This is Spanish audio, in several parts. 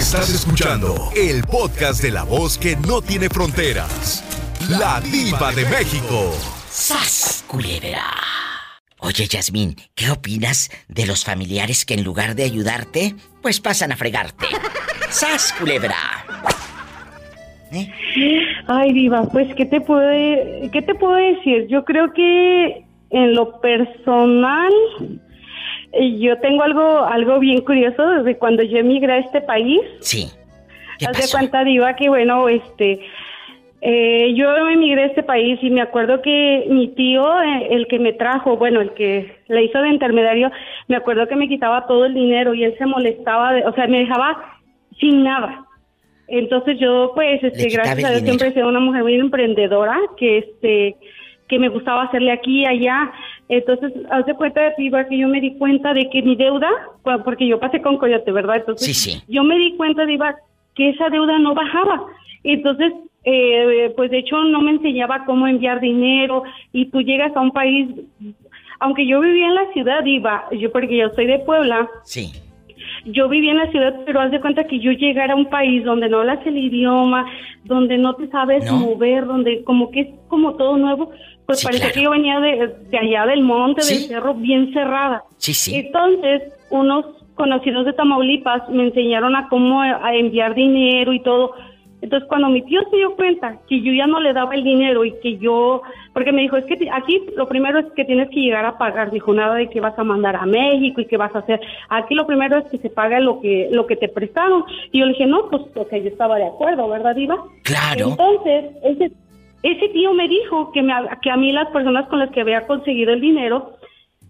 Estás escuchando el podcast de la voz que no tiene fronteras. La diva de México. ¡Sas, culebra! Oye, Yasmín, ¿qué opinas de los familiares que en lugar de ayudarte, pues pasan a fregarte? ¡Sas, culebra! ¿Eh? Ay, Diva, pues, ¿qué te, puede, ¿qué te puedo decir? Yo creo que en lo personal, yo tengo algo, algo bien curioso desde cuando yo emigré a este país. Sí. ¿Qué Haz de cuenta, Diva, que bueno, este, eh, yo emigré a este país y me acuerdo que mi tío, eh, el que me trajo, bueno, el que le hizo de intermediario, me acuerdo que me quitaba todo el dinero y él se molestaba, de, o sea, me dejaba sin nada. Entonces yo, pues, este, gracias a Dios siempre he sido una mujer muy emprendedora, que este, que me gustaba hacerle aquí y allá. Entonces, cuenta de Diva que yo me di cuenta de que mi deuda, porque yo pasé con Coyote, ¿verdad? Entonces, sí, sí. yo me di cuenta, Diva, que esa deuda no bajaba. Entonces, eh, pues de hecho no me enseñaba cómo enviar dinero y tú llegas a un país, aunque yo vivía en la ciudad, Diva, yo porque yo soy de Puebla. Sí yo vivía en la ciudad, pero haz de cuenta que yo llegara a un país donde no hablas el idioma, donde no te sabes mover, donde como que es como todo nuevo, pues parece que yo venía de, allá del monte, del cerro, bien cerrada. Sí, sí. Entonces, unos conocidos de Tamaulipas me enseñaron a cómo a enviar dinero y todo. Entonces, cuando mi tío se dio cuenta que yo ya no le daba el dinero y que yo, porque me dijo, es que aquí lo primero es que tienes que llegar a pagar, dijo, nada de que vas a mandar a México y que vas a hacer, aquí lo primero es que se paga lo que lo que te prestaron. Y yo le dije, no, pues, ok, yo estaba de acuerdo, ¿verdad, Diva? Claro. Entonces, ese, ese tío me dijo que, me, que a mí las personas con las que había conseguido el dinero,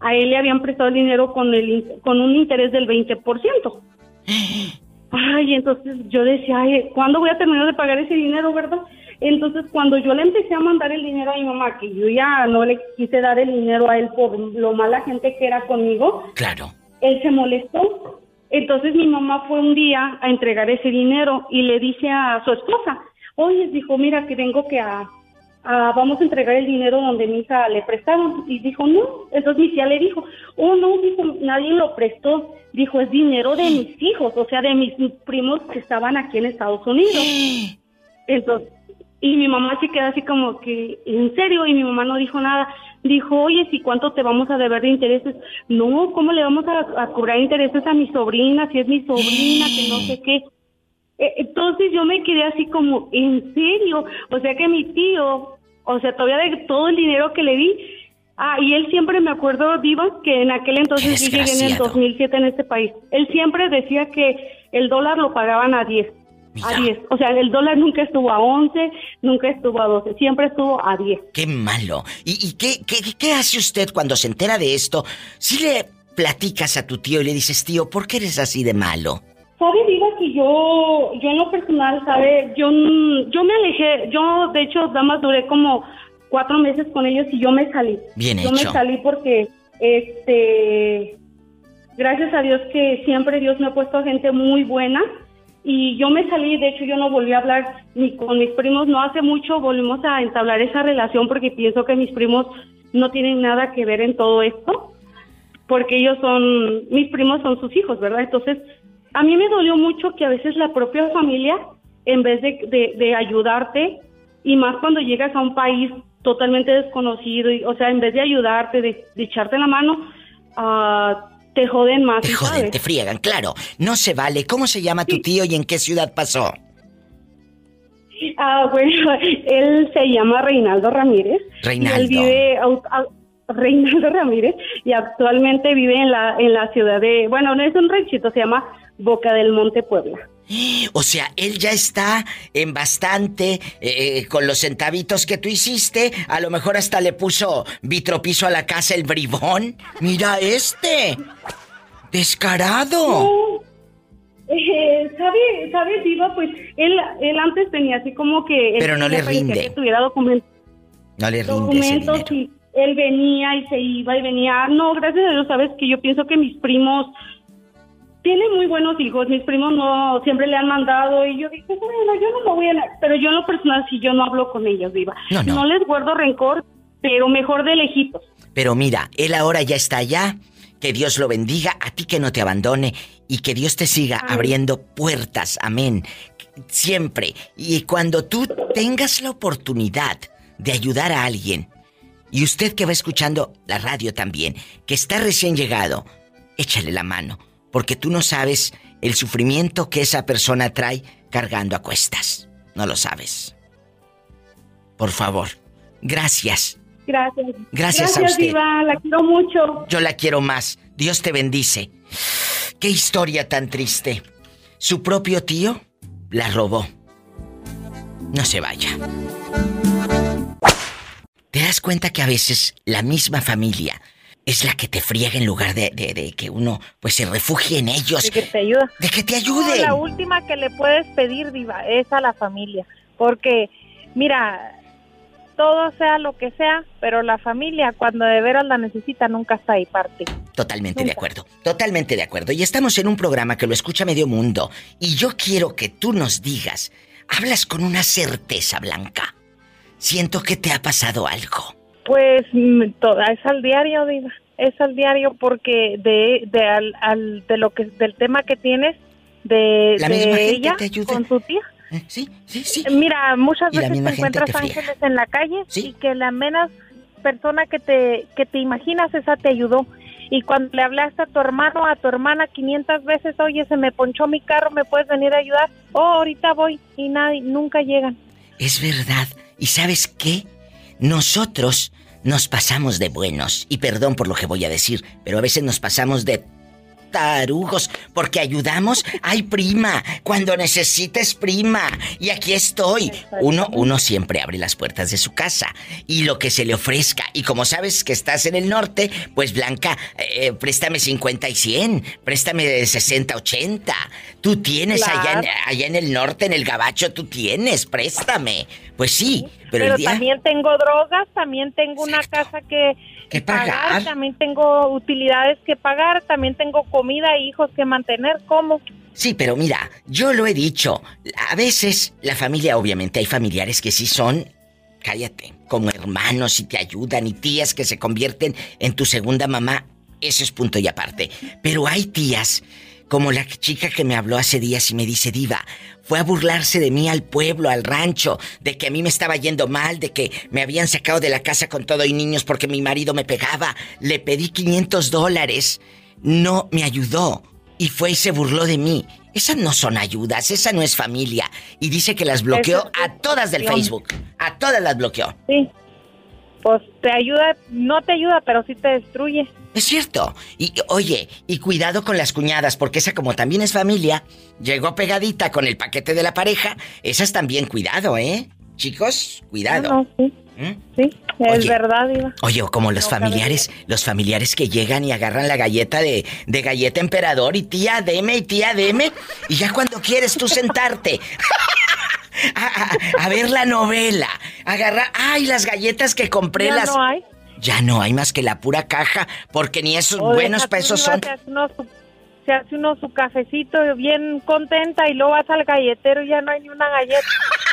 a él le habían prestado el dinero con, el, con un interés del 20%. Ay, entonces yo decía, ay, ¿cuándo voy a terminar de pagar ese dinero, verdad? Entonces, cuando yo le empecé a mandar el dinero a mi mamá, que yo ya no le quise dar el dinero a él por lo mala gente que era conmigo, claro. él se molestó. Entonces, mi mamá fue un día a entregar ese dinero y le dice a su esposa, oye, dijo, mira, que tengo que a, vamos a entregar el dinero donde mi hija le prestaron. Y dijo, no. Entonces mi tía le dijo, oh, no, dijo, nadie lo prestó. Dijo, es dinero de mis hijos, o sea, de mis primos que estaban aquí en Estados Unidos. Entonces, y mi mamá se queda así como que, ¿en serio? Y mi mamá no dijo nada. Dijo, oye, ¿si cuánto te vamos a deber de intereses? No, ¿cómo le vamos a, cobrar intereses a mi sobrina? Si es mi sobrina, que no sé qué. E, entonces yo me quedé así como, ¿en serio? O sea que mi tío, o sea, todavía de todo el dinero que le di, Ah, y él siempre me acuerdo, Diva, que en aquel entonces yo llegué en el 2007 en este país. Él siempre decía que el dólar lo pagaban a 10. A 10. O sea, el dólar nunca estuvo a 11, nunca estuvo a 12, siempre estuvo a 10. Qué malo. ¿Y, qué, qué, qué, hace usted cuando se entera de esto? Si le platicas a tu tío y le dices, tío, ¿por qué eres así de malo? Sabe, Diva, que yo, yo en lo personal, sabe, yo, yo me alejé, yo de hecho, nada más duré como cuatro meses con ellos y yo me salí. Bien yo me salí porque, este, gracias a Dios que siempre Dios me ha puesto a gente muy buena y yo me salí, de hecho yo no volví a hablar ni con mis primos, no hace mucho volvimos a entablar esa relación porque pienso que mis primos no tienen nada que ver en todo esto, porque ellos son, mis primos son sus hijos, ¿verdad? Entonces, a mí me dolió mucho que a veces la propia familia, en vez de, de ayudarte, y más cuando llegas a un país totalmente desconocido, y, o sea, en vez de ayudarte, de, echarte la mano, uh, te joden más. Te joden, te friegan, claro. No se vale. ¿Cómo se llama tu tío y en qué ciudad pasó? Ah, bueno, él se llama Reinaldo Ramírez. Reinaldo. él vive Reinaldo Ramírez y actualmente vive en la en la ciudad de, bueno, no es un ranchito, se llama Boca del Monte Puebla. O sea, él ya está en bastante eh, eh, con los centavitos que tú hiciste. A lo mejor hasta le puso vitropiso a la casa el bribón. Mira este. Descarado. Eh, ¿Sabe, sabe, Diva? Pues él, él antes tenía así como que... Pero no le rinde. Que tuviera documentos. No le rinde Documentos y él venía y se iba y venía. No, gracias a Dios, sabes que yo pienso que mis primos tiene muy buenos hijos, mis primos no siempre le han mandado y yo dije, bueno, yo no me voy a... Pero yo en lo personal si yo no hablo con ellos, viva. No, no. no les guardo rencor, pero mejor de lejitos. Pero mira, él ahora ya está allá Que Dios lo bendiga, a ti que no te abandone y que Dios te siga abriendo puertas. Amén. Siempre. Y cuando tú tengas la oportunidad de ayudar a alguien, y usted que va escuchando la radio también, que está recién llegado, échale la mano, porque tú no sabes el sufrimiento que esa persona trae cargando a cuestas. No lo sabes. Por favor, gracias. Gracias. Gracias, a usted. Diva, la quiero mucho. Yo la quiero más. Dios te bendice. Qué historia tan triste. Su propio tío la robó. No se vaya. ¿Te das cuenta que a veces la misma familia es la que te friega en lugar de, que uno pues se refugie en ellos? De que te ayuda. De que te ayude. la última que le puedes pedir, Diva, es a la familia. Porque, mira, todo sea lo que sea, pero la familia cuando de veras la necesita nunca está ahí parte. Totalmente de acuerdo, totalmente de acuerdo. Y estamos en un programa que lo escucha medio mundo y yo quiero que tú nos digas, hablas con una certeza blanca. Siento que te ha pasado algo. Pues mm, toda es al diario, Diva. Es al diario porque de, de, al, de lo que del tema que tienes de, la ella con su tía. Eh, sí, sí, sí. Mira, muchas veces te encuentras ángeles en la calle y que la menos persona que te que te imaginas esa te ayudó. Y cuando le hablaste a tu hermano, a tu hermana 500 veces, oye, se me ponchó mi carro, ¿me puedes venir a ayudar? Oh, ahorita voy y nadie, nunca llegan. Es verdad. ¿Y sabes qué? Nosotros nos pasamos de buenos, y perdón por lo que voy a decir, pero a veces nos pasamos de tarugos, porque ayudamos. Ay, prima, cuando necesites prima. Y aquí estoy. Uno, uno siempre abre las puertas de su casa y lo que se le ofrezca. Y como sabes que estás en el norte, pues Blanca, eh, préstame 50 y 100, préstame 60, 80. Tú tienes allá, en, allá en el norte, en el gabacho, tú tienes, préstame. Pues sí, pero, también tengo drogas, también tengo una casa que ¿Qué pagar? También tengo utilidades que pagar, también tengo comida e hijos que mantener. ¿Cómo? Sí, pero mira, yo lo he dicho. A veces la familia, obviamente, hay familiares que sí son, cállate, como hermanos y te ayudan y tías que se convierten en tu segunda mamá. Eso es punto y aparte. Pero hay tías como la chica que me habló hace días y me dice, Diva, fue a burlarse de mí al pueblo, al rancho, de que a mí me estaba yendo mal, de que me habían sacado de la casa con todo y niños porque mi marido me pegaba. Le pedí 500 dólares. No me ayudó. Y fue y se burló de mí. Esas no son ayudas, esa no es familia. Y dice que las bloqueó a todas del Facebook. A todas las bloqueó. Sí. Pues te ayuda, no te ayuda, pero sí te destruye. Es cierto. Y oye, y cuidado con las cuñadas, porque esa como también es familia, llegó pegadita con el paquete de la pareja, esas también cuidado, ¿eh? Chicos, cuidado. sí. ¿Mm? Sí, es verdad, Iba. Oye, como los familiares, los familiares que llegan y agarran la galleta de, de galleta emperador y tía, deme y tía, deme. Y ya cuando quieres tú sentarte. a, ver la novela. Agarrar. ¡Ay, las galletas que compré! ¿Ya las. no hay? Ya no hay más que la pura caja, porque ni esos buenos pesos son. Se hace, uno su, cafecito bien contenta y luego vas al galletero y ya no hay ni una galleta.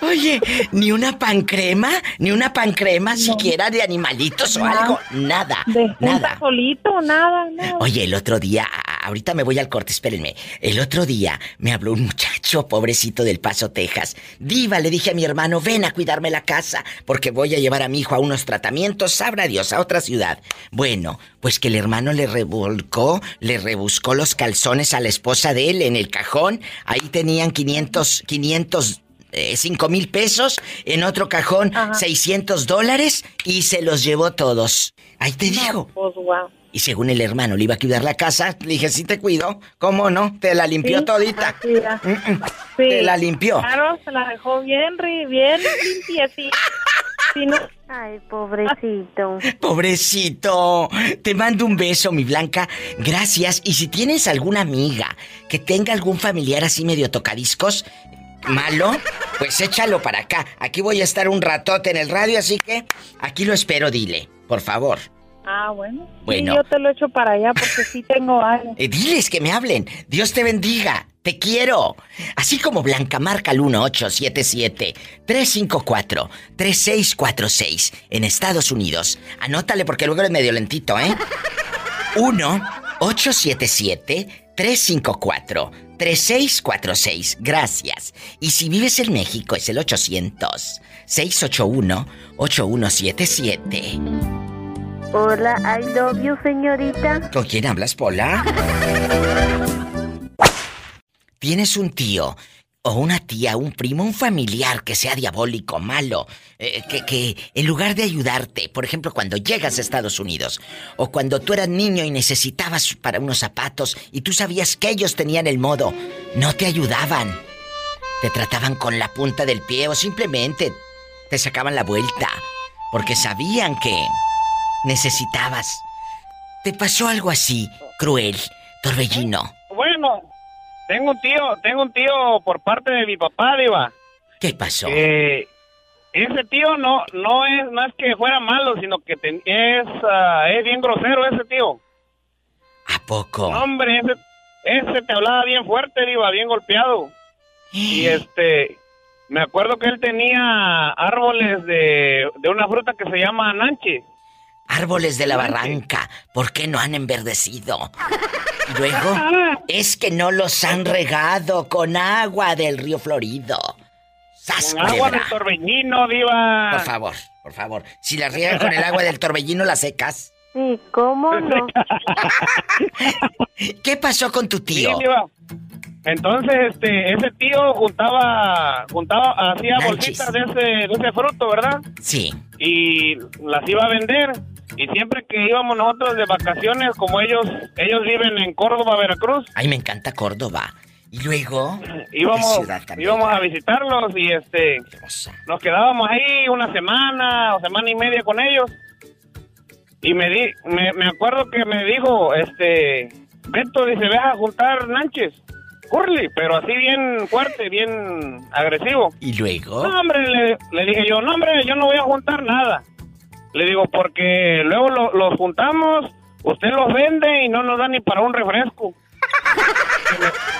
Oye, ni una pan crema, ni una pan crema siquiera de animalitos o algo, nada. De nada. solito, nada, nada. Oye, el otro día, ahorita me voy al corte, espérenme. El otro día me habló un muchacho pobrecito del Paso, Texas. Diva, le dije a mi hermano, ven a cuidarme la casa, porque voy a llevar a mi hijo a unos tratamientos, sabrá Dios, a otra ciudad. Bueno, pues que el hermano le revolcó, le rebuscó los calzones a la esposa de él en el cajón. Ahí tenían 500, 500 eh, cinco mil pesos, en otro cajón 600 dólares y se los llevó todos. Ahí te digo. Pues, y según el hermano le iba a cuidar la casa, le dije, sí te cuido. ¿Cómo no? Te la limpió todita. Te la limpió. Claro, se la dejó bien, bien limpia, sí. Ay, pobrecito. Pobrecito. Te mando un beso, mi Blanca. Gracias. Y si tienes alguna amiga que tenga algún familiar así medio tocadiscos, malo, pues échalo para acá. Aquí voy a estar un ratote en el radio, así que aquí lo espero, dile, por favor. Ah, bueno. Bueno. yo te lo echo para allá porque sí tengo algo. Eh, diles que me hablen. Dios te bendiga. Te quiero. Así como Blanca marca el 1877-354-3646 en Estados Unidos. Anótale porque luego eres medio lentito, ¿eh? 1-877-354-3646. Gracias. Y si vives en México es el 800-681-8177. Hola, I love you, señorita. ¿Con quién hablas, Pola? Tienes un tío o una tía, un primo, un familiar que sea diabólico, malo, eh, que, que en lugar de ayudarte, por ejemplo, cuando llegas a Estados Unidos, o cuando tú eras niño y necesitabas para unos zapatos y tú sabías que ellos tenían el modo, no te ayudaban. Te trataban con la punta del pie o simplemente te sacaban la vuelta, porque sabían que necesitabas. ¿Te pasó algo así, cruel, Torbellino? Tengo un tío, tengo un tío por parte de mi papá, Diva. ¿Qué pasó? Eh, ese tío no, no es, no es que fuera malo, sino que es, ah, es bien grosero ese tío. ¿A poco? hombre, ese, ese te hablaba bien fuerte, Diva, bien golpeado. y este, me acuerdo que él tenía árboles de, de una fruta que se llama nanche. Árboles de la barranca, ¿por qué no han enverdecido? Luego, es que no los han regado con agua del río Florido. con agua del torbellino, diva. Por favor, por favor. Si las riegan con el agua del torbellino, las secas. Sí, ¿cómo no? ¿Qué pasó con tu tío? Entonces, este, ese tío juntaba, juntaba, hacía bolsitas de ese, de ese fruto, ¿verdad? Sí. Y las iba a vender. Y siempre que íbamos nosotros de vacaciones, como ellos, ellos viven en Córdoba, Veracruz. Ay, me encanta Córdoba. Y luego íbamos, íbamos a visitarlos y este nos quedábamos ahí una semana o semana y media con ellos. Y me di, me, me acuerdo que me dijo, este, Beto dice, ve a juntar nanches. Curly, pero así bien fuerte, bien agresivo. ¿Y luego? No, hombre, le, le dije yo, no, hombre, yo no voy a juntar nada. Le digo, porque luego los juntamos, usted los vende y no nos da ni para un refresco.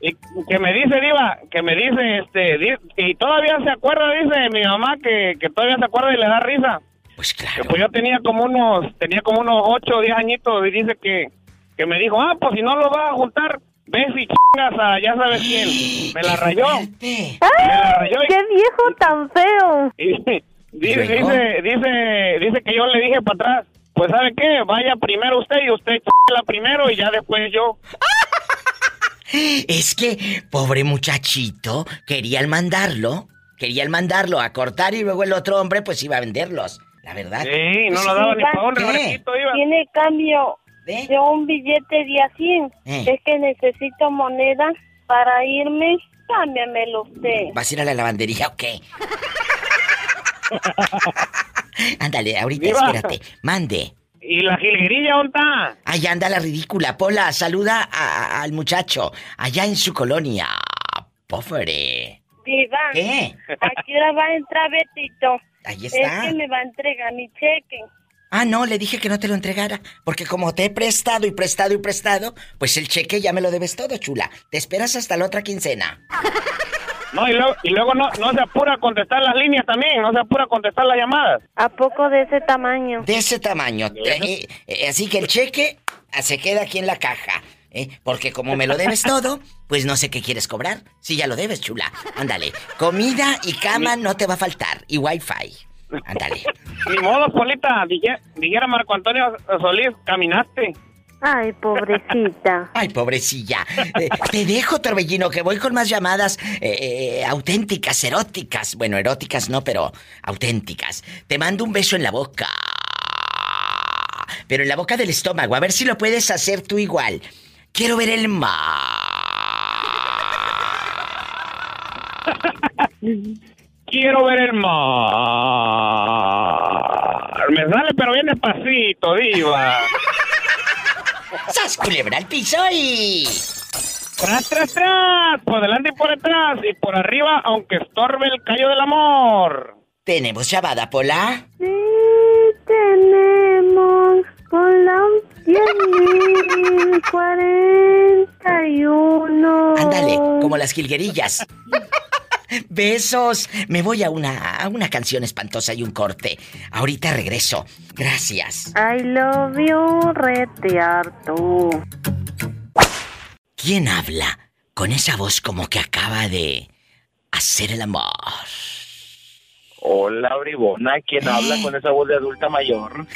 y que me dice, Diva, que me dice, este, y todavía se acuerda, dice mi mamá, que, que todavía se acuerda y le da risa. Pues claro. pues yo tenía como unos, tenía como unos 8 o 10 añitos y dice que, que me dijo, ah, pues si no lo vas a juntar, ves y chingas a ya sabes quién. Me la rayó. ¡Ay, ¡Qué viejo tan feo! Dice, dice, dice, dice que yo le dije para atrás, pues ¿sabe qué? Vaya primero usted y usted la primero y ya después yo. Es que, pobre muchachito, querían mandarlo, querían mandarlo a cortar y luego el otro hombre pues iba a venderlos, la verdad. Sí, no lo daba ni para un iba. Tiene cambio de un billete de a 100. Eh. Es que necesito moneda para irme, cámbiamelo usted. ¿Vas a ir a la lavandería o qué? Ándale, ahorita espérate. Mande. ¿Y la jilguerilla dónde está? Allá anda la ridícula. Pola, saluda al muchacho. Allá en su colonia. Pobre. Viva. ¿Qué? Aquí la va a entrar Betito. Ahí está. Es que me va a entregar mi cheque. Ah, no, le dije que no te lo entregara. Porque como te he prestado y prestado y prestado, pues el cheque ya me lo debes todo, chula. Te esperas hasta la otra quincena. No, y luego, y luego no, no se apura a contestar las líneas también, no se apura a contestar las llamadas. ¿A poco de ese tamaño? De ese tamaño. Eh, eh, así que el cheque ah, se queda aquí en la caja. ¿eh? Porque como me lo debes todo, pues no sé qué quieres cobrar. Si ya lo debes, chula. Ándale. Comida y cama no te va a faltar. Y wifi. Ándale. Ni modo, Polita. Dijera Marco Antonio Solís, caminaste. Ay, pobrecita. Ay, pobrecilla. Eh, te dejo, Torbellino, que voy con más llamadas eh, eh, auténticas, eróticas. Bueno, eróticas no, pero auténticas. Te mando un beso en la boca. Pero en la boca del estómago, a ver si lo puedes hacer tú igual. Quiero ver el mar. Quiero ver el mar. Me sale, pero bien despacito, diva. ¡Sas culebra al piso y... Tras, tras, tras, por delante y por detrás, y por arriba, aunque estorbe el callo del amor. ¿Tenemos llamada, Pola? Sí, tenemos Pola 10.041. Ándale, como las jilguerillas. Besos. Me voy a una, a una canción espantosa y un corte. Ahorita regreso. Gracias. I love you, tú. ¿Quién habla con esa voz como que acaba de hacer el amor? Hola, bribona. ¿Quién habla con esa voz de adulta mayor?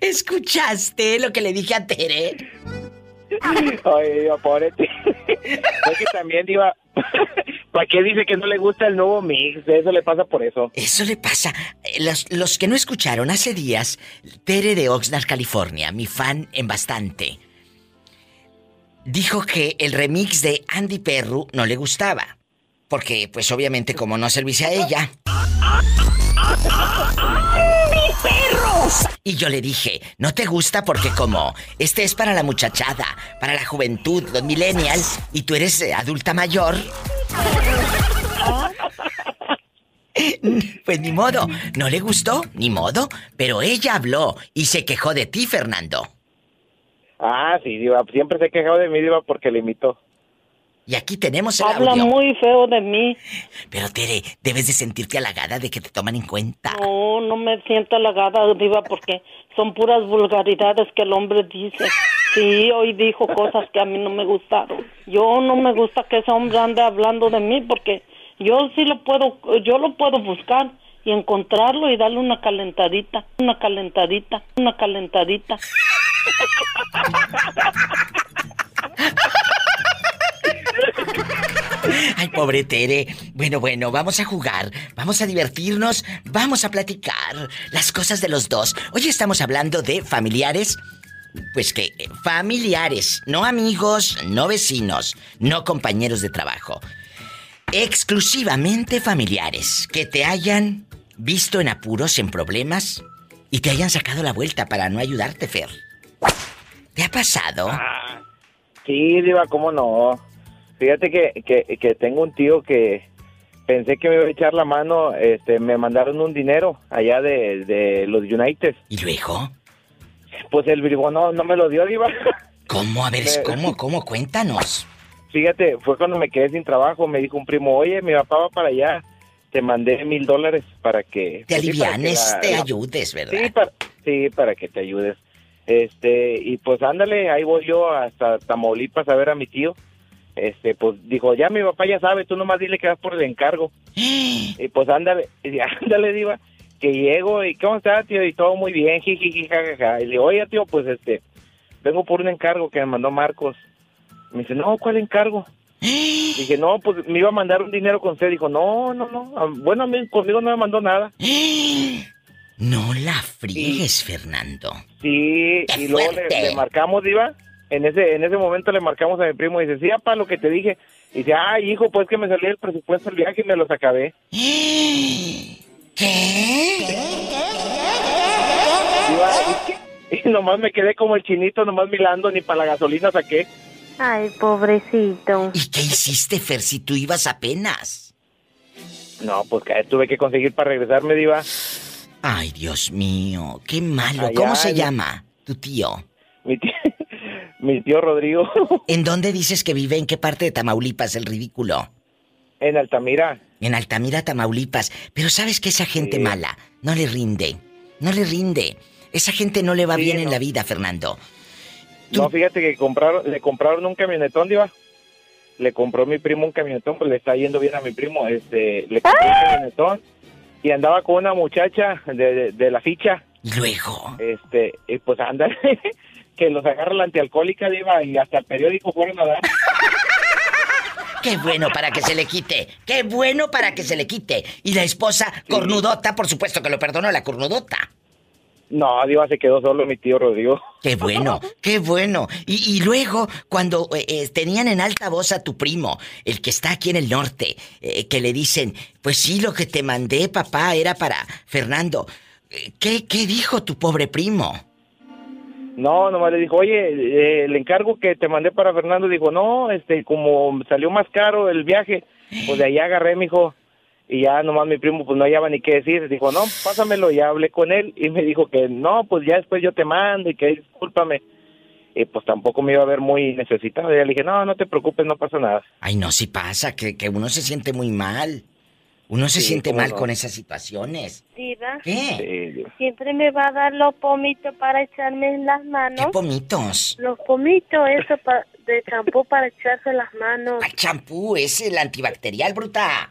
¿Escuchaste lo que le dije a Tere? Ay, pobre Es que también iba... ¿Para qué dice que no le gusta el nuevo mix? Eso le pasa por eso. Eso le pasa. Eh, los, los que no escucharon hace días, Tere de Oxnard, California, mi fan en bastante, dijo que el remix de Andy Perru no le gustaba. Porque, pues obviamente, como no servise a ella. perros! Y yo le dije, no te gusta porque como este es para la muchachada, para la juventud, los millennials, y tú eres eh, adulta mayor. Pues ni modo, no le gustó, ni modo, pero ella habló y se quejó de ti, Fernando. Ah, sí, Diva, siempre se quejado de mí, Diva, porque le imitó. Y aquí tenemos el Habla muy feo de mí. Pero Tere, debes de sentirte halagada de que te toman en cuenta. No, no me siento halagada, Diva, porque son puras vulgaridades que el hombre dice. Sí, hoy dijo cosas que a mí no me gustaron. Yo no me gusta que ese hombre ande hablando de mí porque yo sí lo puedo, yo lo puedo buscar y encontrarlo y darle una calentadita, una calentadita, una calentadita. Ay, pobre Tere. Bueno, bueno, vamos a jugar, vamos a divertirnos, vamos a platicar las cosas de los dos. Hoy estamos hablando de familiares. Pues que eh, familiares, no amigos, no vecinos, no compañeros de trabajo. Exclusivamente familiares que te hayan visto en apuros, en problemas y te hayan sacado la vuelta para no ayudarte, Fer. ¿Te ha pasado? Ah, sí, Diva, cómo no. Fíjate que, que, que, tengo un tío que pensé que me iba a echar la mano, este, me mandaron un dinero allá de, de los United. ¿Y luego? Pues el bribón no, no me lo dio, Diva. ¿Cómo? A ver, ¿cómo? ¿Cómo? Cuéntanos. Fíjate, fue cuando me quedé sin trabajo, me dijo un primo, oye, mi papá va para allá, te mandé mil dólares para que... Te pues alivianes, te ayudes, ¿verdad? Sí para, sí, para que te ayudes. Este, y pues ándale, ahí voy yo hasta Tamaulipas a ver a mi tío este, pues dijo, ya mi papá ya sabe, tú nomás dile que vas por el encargo. y pues ándale, ándale, diva, que llego y ¿cómo está, tío? Y todo muy bien, jiji, jajaja. Y le digo, oye, tío, pues este, vengo por un encargo que me mandó Marcos. Me dice, no, ¿cuál encargo? Dije, no, pues me iba a mandar un dinero con usted. Dijo, no, no, no. Ah, bueno, conmigo no me mandó nada. No la friegues, Fernando. Sí, y luego le, le, marcamos, Diva en ese en ese momento le marcamos a mi primo y dice, sí, para lo que te dije. Y dice, ay, hijo, pues que me salió el presupuesto del viaje y me los acabé. ¿Qué? Y, nomás me quedé como el chinito, nomás mirando, ni para la gasolina saqué. Ay, pobrecito. ¿Y qué hiciste, Fer, si tú ibas apenas? No, pues que tuve que conseguir para regresarme, Diva. Ay, Dios mío, qué malo. ¿Cómo se llama tu tío? Mi tío, mi tío Rodrigo. ¿En dónde dices que vive? ¿En qué parte de Tamaulipas, el ridículo? En Altamira. En Altamira, Tamaulipas. Pero sabes que esa gente mala no le rinde. No le rinde. Esa gente no le va bien en la vida, Fernando. No, fíjate que compraron, le compraron un camionetón, Diva. Le compró mi primo un camionetón, pues le está yendo bien a mi primo. Este, le compró un camionetón y andaba con una muchacha de, de, la ficha. ¿Y luego? Este, y pues anda, que los agarra la antialcohólica, Diva, y hasta el periódico fueron a dar. Qué bueno para que se le quite. Qué bueno para que se le quite. Y la esposa, cornudota, por supuesto que lo perdonó la cornudota. No, Diva se quedó solo mi tío Rodrigo. Qué bueno, qué bueno. Y, luego, cuando eh, eh, tenían en alta voz a tu primo, el que está aquí en el norte, eh, que le dicen, pues sí, lo que te mandé, papá, era para Fernando. ¿Qué, qué dijo tu pobre primo? No, nomás le dijo, oye, eh, el encargo que te mandé para Fernando, dijo, no, este, como salió más caro el viaje, pues de ahí agarré, mijo, y ya nomás mi primo, pues no hallaba ni qué decir, dijo, no, pásamelo, ya hablé con él, y me dijo que no, pues ya después yo te mando, y que discúlpame, y pues tampoco me iba a ver muy necesitado. Y le dije, no, no te preocupes, no pasa nada. Ay, no, sí pasa, que, que uno se siente muy mal. Uno se siente mal con esas situaciones. ¿Diva? ¿Qué? Siempre me va a dar los pomitos para echarme en las manos. ¿Qué pomitos? Los pomitos, eso de champú para echarse las manos. Champú, es el antibacterial, bruta.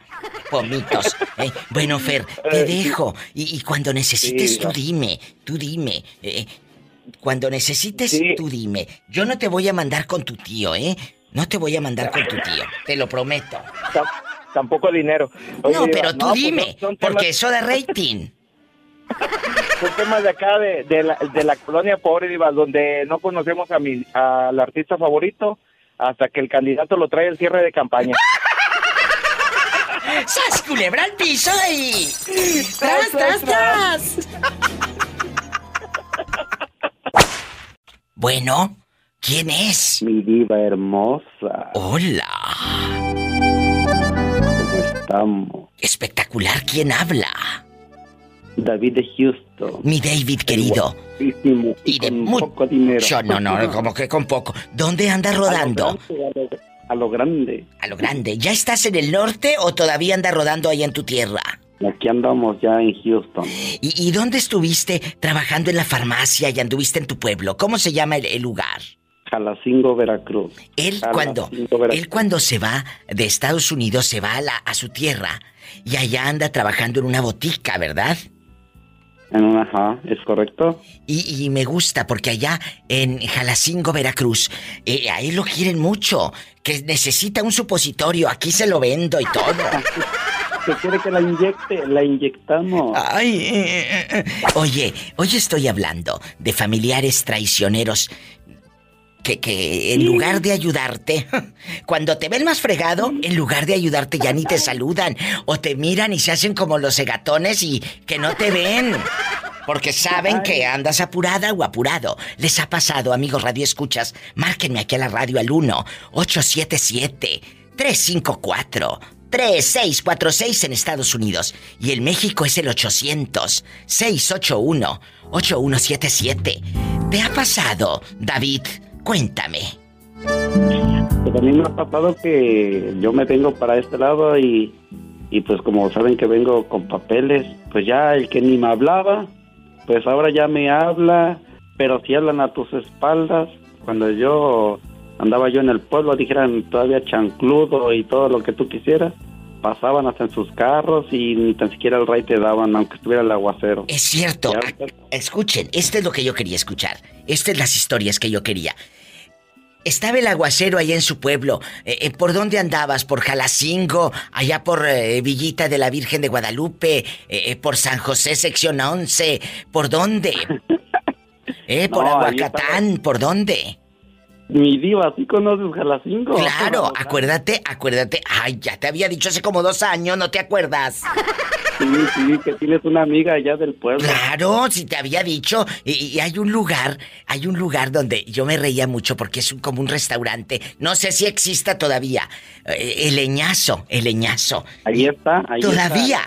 Pomitos. Eh, bueno, Fer, te dejo. Y, cuando necesites, tú dime, tú dime. Eh, cuando necesites, tú dime. Yo no te voy a mandar con tu tío, ¿eh? No te voy a mandar con tu tío, te lo prometo tampoco dinero. no, pero tú pues, dime, porque eso de rating. son temas de acá, de, la, de la colonia pobre, Diva, donde no conocemos a mi, al artista favorito hasta que el candidato lo trae el cierre de campaña. ¡Sas culebra al piso y... ¡Tras, tras, tras! bueno, ¿quién es? Mi diva hermosa. Hola. Espectacular, ¿quién habla? David de Houston. Mi David, querido. Y de con poco dinero. Yo, no, no, como que con poco. ¿Dónde andas rodando? A lo, grande, a lo grande. ¿Ya estás en el norte o todavía andas rodando ahí en tu tierra? Aquí andamos ya en Houston. ¿Y, dónde estuviste trabajando en la farmacia y anduviste en tu pueblo? ¿Cómo se llama el lugar? Jalacingo, Veracruz. Él cuando él cuando se va de Estados Unidos se va a, la, a su tierra y allá anda trabajando en una botica, ¿verdad? En una, ajá, es correcto. Y, me gusta porque allá en Jalacingo, Veracruz, eh, a él lo quieren mucho, que necesita un supositorio, aquí se lo vendo y todo. que quiere que la inyecte, la inyectamos. Ay, eh, eh, oye, hoy estoy hablando de familiares traicioneros que, que en lugar de ayudarte, cuando te ven más fregado, en lugar de ayudarte ya ni te saludan o te miran y se hacen como los segatones y que no te ven. Porque saben que andas apurada o apurado. Les ha pasado, amigos Radio Escuchas. Márquenme aquí a la radio al 1 877 354 3646 en Estados Unidos. Y en México es el 800 681 8177. ¿Te ha pasado, David? Cuéntame. Pues a mí me ha pasado que yo me vengo para este lado y, y pues como saben que vengo con papeles, pues ya el que ni me hablaba, pues ahora ya me habla, pero si hablan a tus espaldas, cuando yo andaba yo en el pueblo, dijeran todavía chancludo y todo lo que tú quisieras, pasaban hasta en sus carros y ni tan siquiera el rey te daban, aunque estuviera el aguacero. Es cierto. Escuchen, esto es lo que yo quería escuchar. Estas son las historias que yo quería. Estaba el aguacero allá en su pueblo. Eh, eh, ¿Por dónde andabas? ¿Por Jalacingo? ¿Allá por eh, Villita de la Virgen de Guadalupe? ¿Por San José, sección 11? ¿Por dónde? ¿Eh? ¿Por Aguacatán? ¿Por dónde? Mi diva, ¿sí conoces Jalacingo? Claro, acuérdate, acuérdate. Ay, ya te había dicho hace como dos años, ¿no te acuerdas? Sí, sí, que tienes una amiga allá del pueblo. Claro, si te había dicho. Y, hay un lugar, hay un lugar donde yo me reía mucho porque es un, como un restaurante. No sé si exista todavía. Eh, el leñazo, el leñazo. Ahí está, ahí ¿Todavía?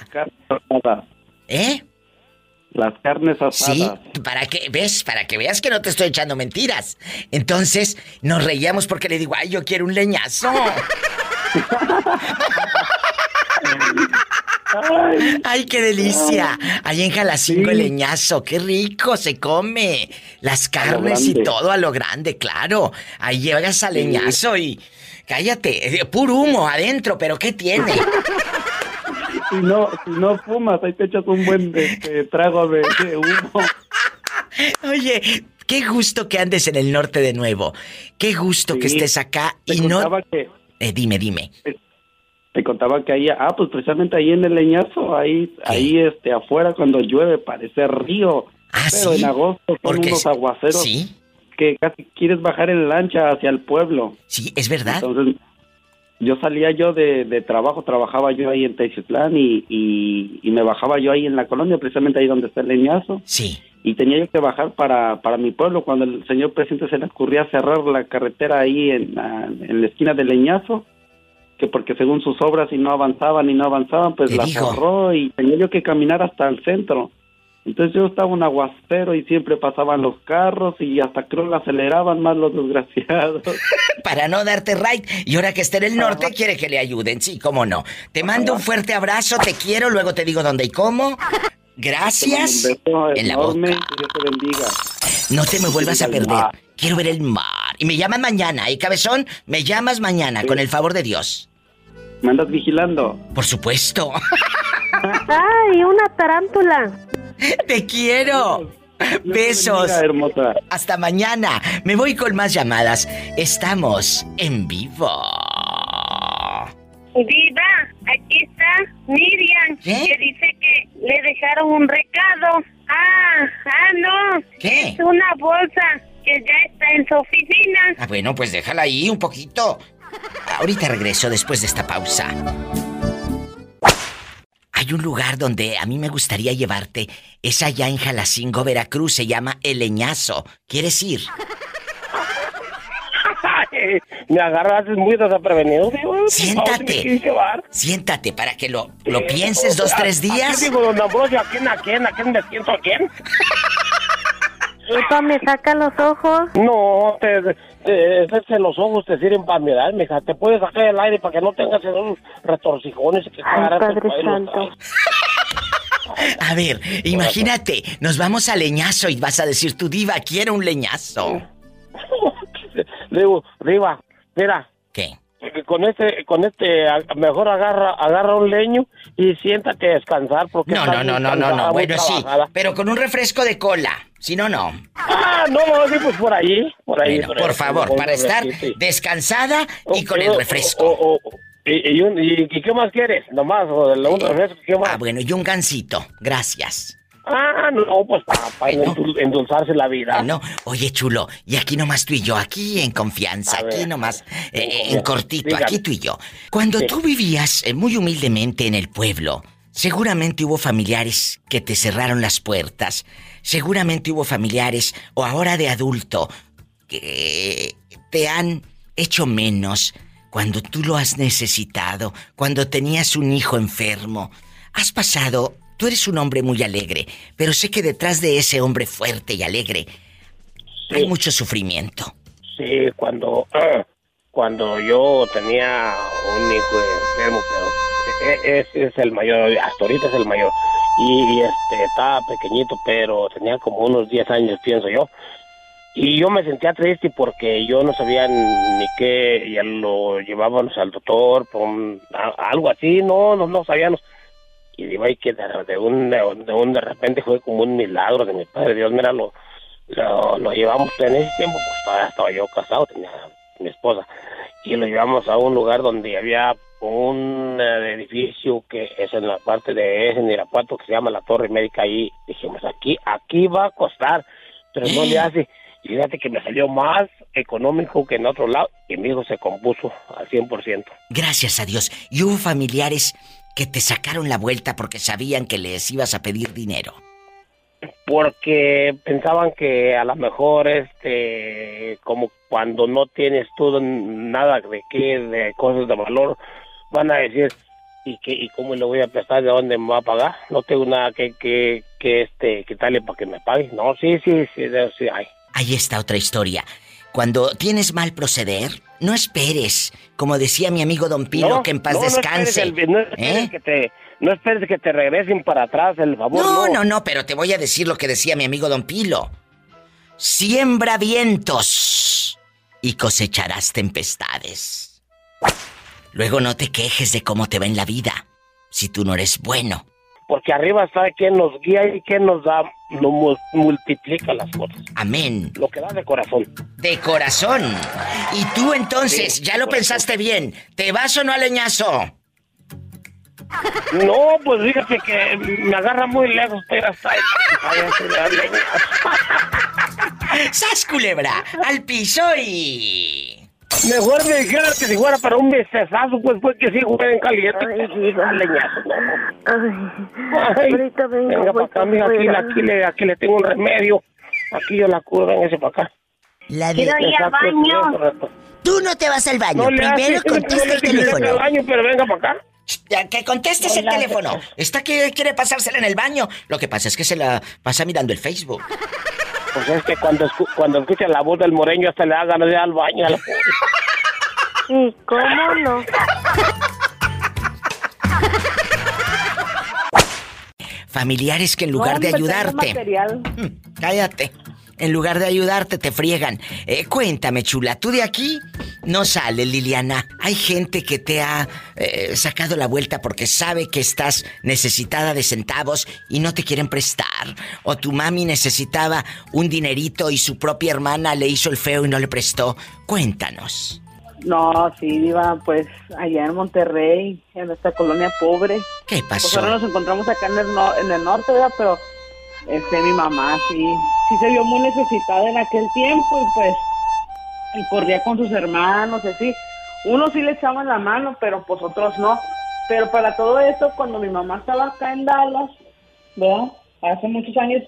¿Eh? Las carnes asadas. Sí, para que, ¿ves? Para que veas que no te estoy echando mentiras. Entonces, nos reíamos porque le digo, ay, yo quiero un leñazo. Ay, qué delicia. Ahí en Jalacingo el leñazo, qué rico se come. Las carnes y todo a lo grande, claro. Ahí llegas al leñazo y cállate, eh, puro humo adentro, pero ¿qué tiene? Si no, si no fumas, ahí te echas un buen este, trago de, humo. Oye, qué gusto que andes en el norte de nuevo. Qué gusto que estés acá y no. Que, eh, dime, dime. Te contaba que ahí, ah, pues precisamente ahí en el leñazo, ahí, ahí este, afuera cuando llueve parece río. Ah, pero en agosto son unos aguaceros. Sí. Que casi quieres bajar en lancha hacia el pueblo. Sí, es verdad. Entonces, yo salía yo de, de trabajo, trabajaba yo ahí en Teixutlán y, y, me bajaba yo ahí en la colonia, precisamente ahí donde está el leñazo. Sí. Y tenía yo que bajar para, para mi pueblo cuando el señor presidente se le ocurría cerrar la carretera ahí en la, en la esquina del leñazo, que porque según sus obras y no avanzaban y no avanzaban, pues la cerró y tenía yo que caminar hasta el centro. Entonces yo estaba un aguacero y siempre pasaban los carros y hasta creo que aceleraban más los desgraciados. Para no darte right. Y ahora que esté en el norte quiere que le ayuden, sí, cómo no. Te mando un fuerte abrazo, te quiero, luego te digo dónde y cómo. Gracias. en la boca. te bendiga. No te me vuelvas a perder. Quiero ver el mar. Y me llaman mañana, ¿y cabezón? Me llamas mañana, con el favor de Dios. ¿Me andas vigilando? Por supuesto. ¡Ay, una tarántula! ¡Te quiero! Besos. hermosa. Hasta mañana. Me voy con más llamadas. Estamos en vivo. Viva, aquí está Miriam, que dice que le dejaron un recado. Ah, ah, no. ¿Qué? Es una bolsa que ya está en su oficina. Ah, bueno, pues déjala ahí un poquito. Ahorita regreso después de esta pausa. Hay un lugar donde a mí me gustaría llevarte. Es allá en Jalacingo, Veracruz. Se llama El Leñazo. ¿Quieres ir? me agarras muy desaprevenido. Siéntate. Siéntate para que lo, lo pienses dos, tres días. ¿Qué digo, don Ambrosio? ¿A quién, a quién, a quién me siento a quién? Epa, me saca los ojos. No, te, te, los ojos te sirven para mirar, mija. Te puedes sacar el aire para que no tengas esos retorcijones que Ay, Padre Santo. A ver, imagínate, nos vamos a leñazo y vas a decir, tu diva, quiero un leñazo. Digo, diva, mira. ¿Qué? Con este con este mejor agarra agarra un leño y siéntate a descansar porque no no no no no no. bueno sí pero con un refresco de cola si no no ah no sí pues por ahí por ahí por, favor para estar descansada y con el refresco. y, qué más quieres nomás o un refresco ¿qué más? ah bueno y un gansito. Gracias Ah, no, pues para, endulzarse la vida. No, oye, chulo, y aquí nomás tú y yo, aquí en confianza, aquí nomás, eh, eh, en cortito, aquí tú y yo. Cuando tú vivías eh, muy humildemente en el pueblo, seguramente hubo familiares que te cerraron las puertas, seguramente hubo familiares, o ahora de adulto, que te han hecho menos cuando tú lo has necesitado, cuando tenías un hijo enfermo. ¿Has pasado Tú eres un hombre muy alegre, pero sé que detrás de ese hombre fuerte y alegre hay mucho sufrimiento. Sí, cuando, cuando yo tenía un hijo enfermo, pero e, ese es el mayor, hasta ahorita es el mayor. Y, este estaba pequeñito, pero tenía como unos 10 años, pienso yo. Y yo me sentía triste porque yo no sabía ni qué, ya lo llevábamos al doctor, algo así, no, no, no sabíamos y digo, ay, que de, un, de, un, de repente fue como un milagro de mi padre Dios, mira, lo, lo, llevamos en ese tiempo, pues todavía estaba yo casado, tenía mi esposa, y lo llevamos a un lugar donde había un edificio que es en la parte de ese en Irapuato que se llama la Torre Médica y dijimos aquí aquí va a costar pero no le hace y fíjate que me salió más económico que en otro lado y mi hijo se compuso al 100%. Gracias a Dios. ¿Y hubo familiares que te sacaron la vuelta porque sabían que les ibas a pedir dinero? Porque pensaban que a lo mejor, este, como cuando no tienes todo nada de qué, de cosas de valor, van a decir, ¿y, qué, y cómo le voy a prestar? ¿De dónde me va a pagar? No tengo nada que, que, que este, quitarle para que me pague. No, sí, sí, sí, sí, hay. Ahí está otra historia. Cuando tienes mal proceder, no esperes. Como decía mi amigo Don Pilo, que en paz descanse. No esperes, ¿Eh? que te, no esperes que te regresen para atrás el favor. No, no, no, pero te voy a decir lo que decía mi amigo Don Pilo. Siembra vientos y cosecharás tempestades. Luego no te quejes de cómo te va en la vida, si tú no eres bueno porque arriba está quien nos guía y quien nos da, nos multiplica las cosas. Amén. Lo que da de corazón. De corazón. Y tú entonces, ya lo pensaste bien, ¿te vas o no al leñazo? No, pues fíjate que me agarra muy lejos, pero hasta ahí. ¡Sas culebra! ¡Al piso y... Mejor me dijeras que si fuera para un becesazo, pues fue que sí en caliente. Ay, sí, leñazo, Ay, ahorita vengo. Venga para acá, mira, aquí, aquí, le, aquí le tengo un remedio. Aquí yo la curo, ese para acá. La de... Quiero ir al baño. Tú no te vas al baño. Primero contesta el teléfono. baño, pero venga para acá. que contestes el teléfono. Está que quiere pasársela en el baño. Lo que pasa es que se la pasa mirando el Facebook. Pues es que cuando, cuando escucha la voz del moreño hasta le de ir al baño. ¿Y cómo no? Familiares que en lugar de ayudarte... Mm, cállate. En lugar de ayudarte, te friegan. Eh, cuéntame, chula, ¿tú de aquí no sales, Liliana? Hay gente que te ha eh, sacado la vuelta porque sabe que estás necesitada de centavos y no te quieren prestar. O tu mami necesitaba un dinerito y su propia hermana le hizo el feo y no le prestó. Cuéntanos. No, sí, Diva, pues allá en Monterrey, en nuestra colonia pobre. ¿Qué pues pasó? ahora nos encontramos acá en el, en el norte, ¿verdad? Pero este, mi mamá sí, sí se vio muy necesitada en aquel tiempo y pues y corría con sus hermanos, así. Unos sí le echaban la mano, pero pues otros no. Pero para todo eso, cuando mi mamá estaba acá en Dallas, ¿verdad? Hace muchos años,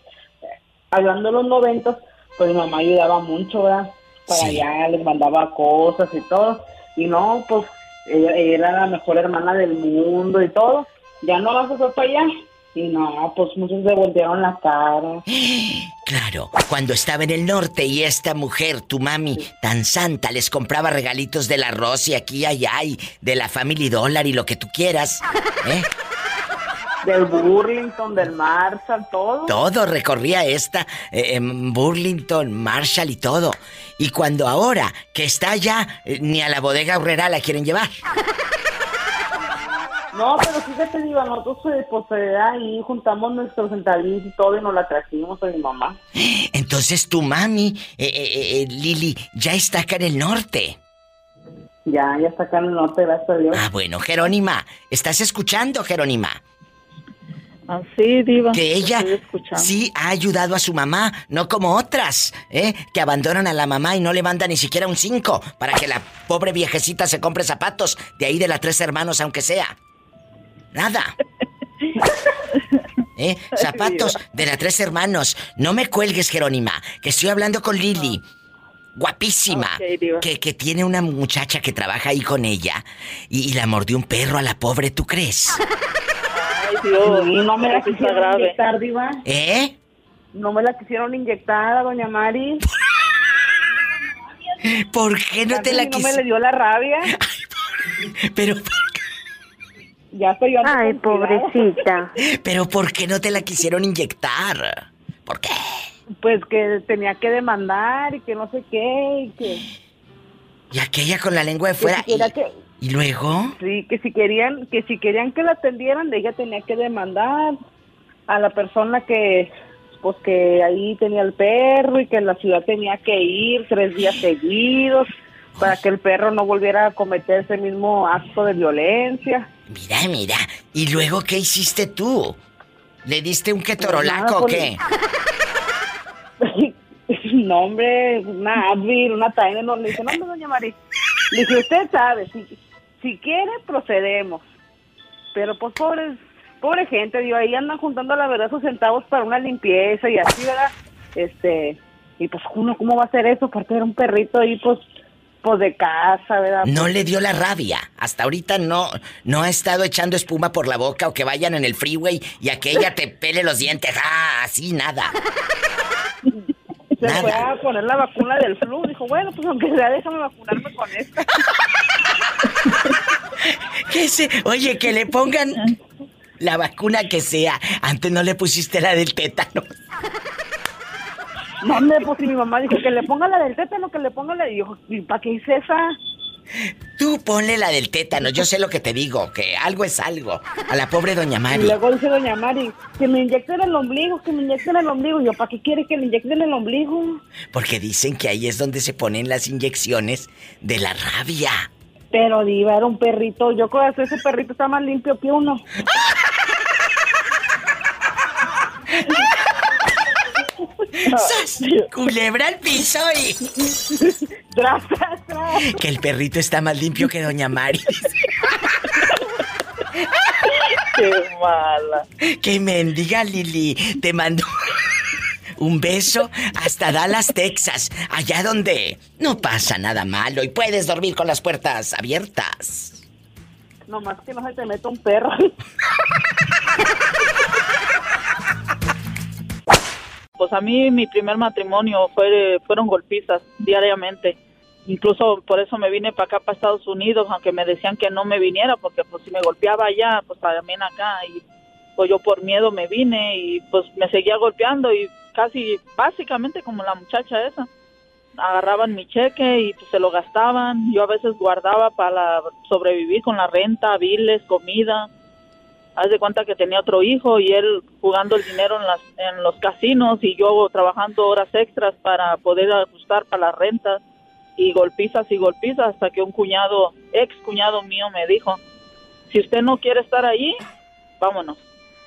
hablando de los noventos, pues mi mamá ayudaba mucho, ¿verdad? Para allá, les mandaba cosas y todo. Y no, pues ella, era la mejor hermana del mundo y todo. Ya no vas a hacer para allá y no, pues muchos le voltearon la cara. Claro, cuando estaba en el norte y esta mujer, tu mami, tan santa, les compraba regalitos del arroz y aquí y allá y de la Family Dollar y lo que tú quieras. ¿eh? Del Burlington, del Marshall, todo. Todo recorría esta, eh, Burlington, Marshall y todo. Y cuando ahora que está allá, eh, ni a la bodega horrera la quieren llevar. No, pero fíjate, Diva, nosotros pues ahí juntamos nuestros centavitos y todo y nos la trajimos a mi mamá. Entonces tu mami, eh, eh, eh, Lili, ya está acá en el norte. Ya, ya está acá en el norte, gracias a Dios. Ah, bueno, Jerónima, ¿estás escuchando, Jerónima? Ah, sí, Diva. Que ella sí ha ayudado a su mamá, no como otras, ¿eh? Que abandonan a la mamá y no le mandan ni siquiera un cinco para que la pobre viejecita se compre zapatos de ahí de las tres hermanos, aunque sea. Nada. ¿Eh? Zapatos de las tres hermanos. No me cuelgues, Jerónima, que estoy hablando con Lili. Guapísima. que, que, tiene una muchacha que trabaja ahí con ella. Y, la mordió un perro a la pobre, ¿tú crees? Ay, Dios. no me la quisieron inyectar, Diva. ¿Eh? No me la quisieron inyectar a doña Mari. ¿Por qué no te la quisieron? No me le dio la rabia. pero ya estoy yo Ay, pobrecita. Pero ¿por qué no te la quisieron inyectar? ¿Por qué? Pues que tenía que demandar y que no sé qué y que... Y aquella con la lengua de fuera. y, luego? Sí, que si querían, que si querían que la atendieran, ella tenía que demandar a la persona que pues que ahí tenía el perro y que en la ciudad tenía que ir tres días seguidos para que el perro no volviera a cometer ese mismo acto de violencia. Mira, mira. ¿Y luego qué hiciste tú? ¿Le diste un ketorolaco o pues, qué? no, hombre, una Advil, una no Le dice, no, no, doña María. Le dije, usted sabe, si, si quiere, procedemos. Pero pues pobre, pobre gente, digo, ahí andan juntando la verdad sus centavos para una limpieza y así, ¿verdad? Este, y pues uno, ¿cómo va a hacer eso? Porque era un perrito ahí, pues pues, de casa, ¿verdad? No le dio la rabia. Hasta ahorita no, no ha estado echando espuma por la boca o que vayan en el freeway y aquella te pele los dientes. Ah, así nada. Se fue a poner la vacuna del flu. Dijo, bueno, pues aunque sea, déjame vacunarme con esta. ¿Qué se? Oye, que le pongan la vacuna que sea. Antes no le pusiste la del tétano. No, pues si mi mamá dijo que le ponga la del tétano, que le ponga la... Y yo, ¿y para qué hice esa? Tú ponle la del tétano, yo sé lo que te digo, que algo es algo. A la pobre doña Mari. Y luego dice doña Mari, que me inyecten el ombligo, que me inyecten el ombligo. Y yo, ¿para qué quiere que le inyecten el ombligo? Porque dicen que ahí es donde se ponen las inyecciones de la rabia. Pero diva, era un perrito. Yo creo que ese perrito está más limpio que uno. ¡Sas! Culebra al piso y. Que el perrito está más limpio que Doña Mari. Qué mala. Que mendiga Lili. Te mando un beso hasta Dallas, Texas. Allá donde no pasa nada malo y puedes dormir con las puertas abiertas. Nomás que no se te meta un perro. Pues a mí mi primer matrimonio fue fueron golpizas diariamente. Incluso por eso me vine para acá, para Estados Unidos, aunque me decían que no me viniera, porque pues si me golpeaba allá, pues también acá. Y pues yo por miedo me vine y pues me seguía golpeando y casi básicamente como la muchacha esa. Agarraban mi cheque y pues, se lo gastaban. Yo a veces guardaba para sobrevivir con la renta, biles, comida haz de cuenta que tenía otro hijo y él jugando el dinero en, las, en los casinos y yo trabajando horas extras para poder ajustar para las rentas y golpizas y golpizas hasta que un cuñado, ex cuñado mío me dijo, si usted no quiere estar ahí, vámonos,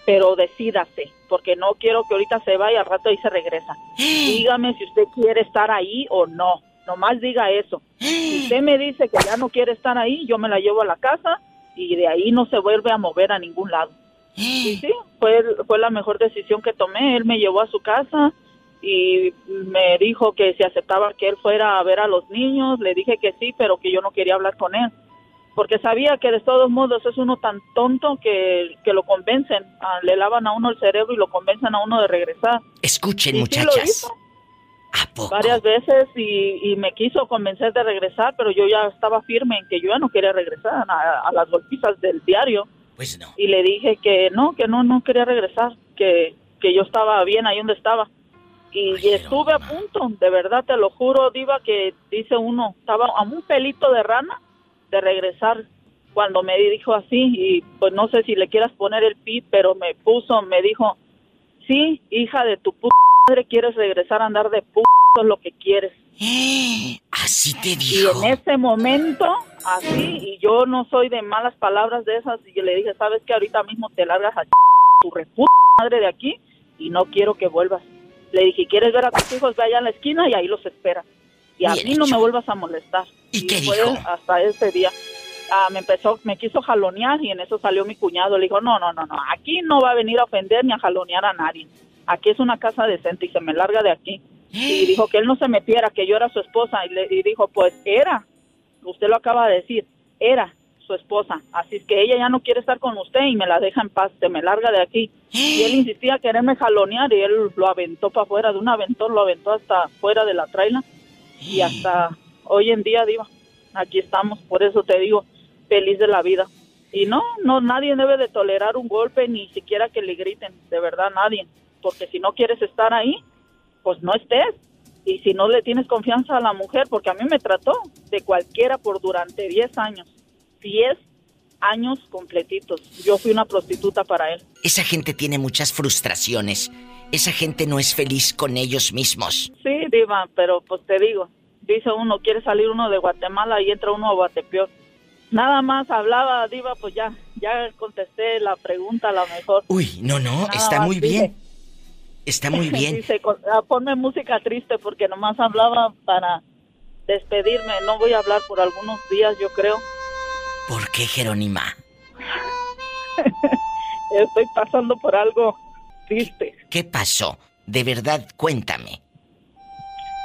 pero decídase, porque no quiero que ahorita se vaya, al rato y se regresa. Dígame si usted quiere estar ahí o no, nomás diga eso. Si usted me dice que ya no quiere estar ahí, yo me la llevo a la casa y de ahí no se vuelve a mover a ningún lado. Y sí, fue, fue la mejor decisión que tomé. Él me llevó a su casa y me dijo que si aceptaba que él fuera a ver a los niños, le dije que sí, pero que yo no quería hablar con él. Porque sabía que de todos modos es uno tan tonto que, que lo convencen, ah, le lavan a uno el cerebro y lo convencen a uno de regresar. Escuchen, muchachas. Varias veces y, me quiso convencer de regresar, pero yo ya estaba firme en que yo ya no quería regresar a, las golpizas del diario. Pues no. Y le dije que no, que no, no quería regresar, que, que yo estaba bien ahí donde estaba. Y, estuve a punto, de verdad te lo juro, Diva, que dice uno, estaba a un pelito de rana de regresar cuando me dijo así. Y pues no sé si le quieras poner el pi, pero me puso, me dijo, sí, hija de tu puta madre quieres regresar a andar de p es lo que quieres. Así te dijo. Y en ese momento, así, y yo no soy de malas palabras de esas, y yo le dije, ¿sabes que Ahorita mismo te largas a tu reputa madre de aquí y no quiero que vuelvas. Le dije, ¿quieres ver a tus hijos? Ve allá en la esquina y ahí los esperas. Y a mí no me vuelvas a molestar. ¿Y, qué dijo? Hasta ese día. Ah, me empezó, me quiso jalonear y en eso salió mi cuñado. Le dijo, no, no, no, no, aquí no va a venir a ofender ni a jalonear a nadie aquí es una casa decente y se me larga de aquí. Y dijo que él no se metiera, que yo era su esposa. Y, le, dijo, pues era, usted lo acaba de decir, era su esposa. Así es que ella ya no quiere estar con usted y me la deja en paz, se me larga de aquí. Y él insistía a quererme jalonear y él lo aventó para afuera, de un aventón lo aventó hasta fuera de la traila. Y hasta hoy en día, digo, aquí estamos, por eso te digo, feliz de la vida. Y no, no, nadie debe de tolerar un golpe, ni siquiera que le griten, de verdad, nadie porque si no quieres estar ahí, pues no estés. Y si no le tienes confianza a la mujer, porque a mí me trató de cualquiera por durante 10 años, 10 años completitos. Yo fui una prostituta para él. Esa gente tiene muchas frustraciones. Esa gente no es feliz con ellos mismos. Sí, Diva, pero pues te digo, dice uno, quiere salir uno de Guatemala y entra uno a Guatepeor. Nada más hablaba, Diva, pues ya, ya contesté la pregunta a lo mejor. Uy, no, no, está muy bien. Está muy bien. Dice, ah, ponme música triste porque nomás hablaba para despedirme. No voy a hablar por algunos días, yo creo. ¿Por qué, Jerónima? Estoy pasando por algo triste. ¿Qué pasó? De verdad, cuéntame.